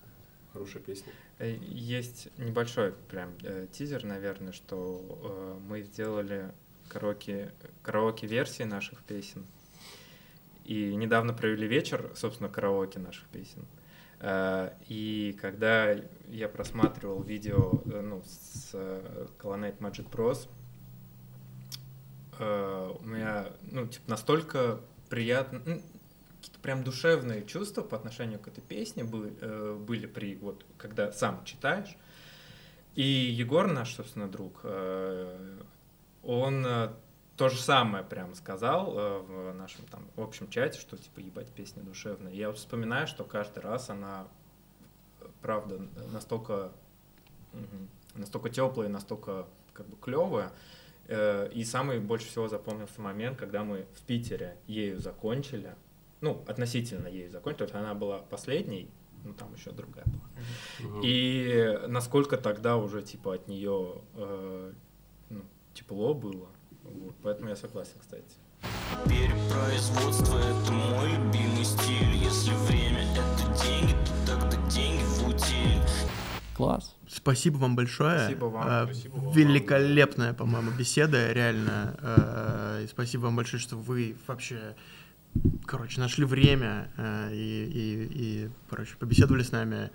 хорошая песня. Э, Есть небольшой прям э, тизер, наверное, что э, мы сделали караоке, караоке-версии наших песен. И недавно провели вечер, собственно, караоке наших песен. Э, И когда я просматривал видео э, ну, с э, Colonnade Magic Bros, у меня ну, типа, настолько приятно, ну, какие-то прям душевные чувства по отношению к этой песне были, были при вот когда сам читаешь. И Егор, наш, собственно, друг, он то же самое прям сказал э, в нашем там общем чате, что типа ебать песня душевная. Я вот вспоминаю, что каждый раз она правда настолько настолько теплая, настолько как бы клевая. Э, И самый больше всего запомнился момент, когда мы в Питере ею закончили. Ну, относительно ею закончили, то есть она была последней, ну там еще другая была. И насколько тогда уже типа от нее э, ну, тепло было. Вот, поэтому я согласен, кстати. Перепроизводство это мой любимый стиль Если время это деньги, то тогда деньги в утиль Класс. Спасибо вам большое. Спасибо вам. Э, Спасибо вам. Великолепная, по-моему, беседа, реально. И спасибо вам большое, что вы вообще, короче, нашли время э, и, и, и, короче, побеседовали с нами.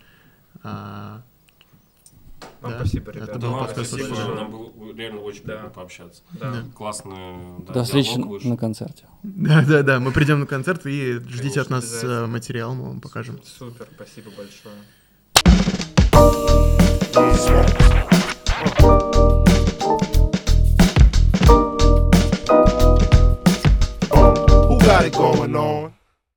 А, Вам да, спасибо, это ребята. был Вам подкаст спасибо, «Слушай». нам было реально очень Да. приятно пообщаться. Да. Классно. да, До встречи на концерте. Да, да, да, мы придем на концерт и ждите от нас э, материал, мы вам покажем. Супер, спасибо большое. Who got it going on?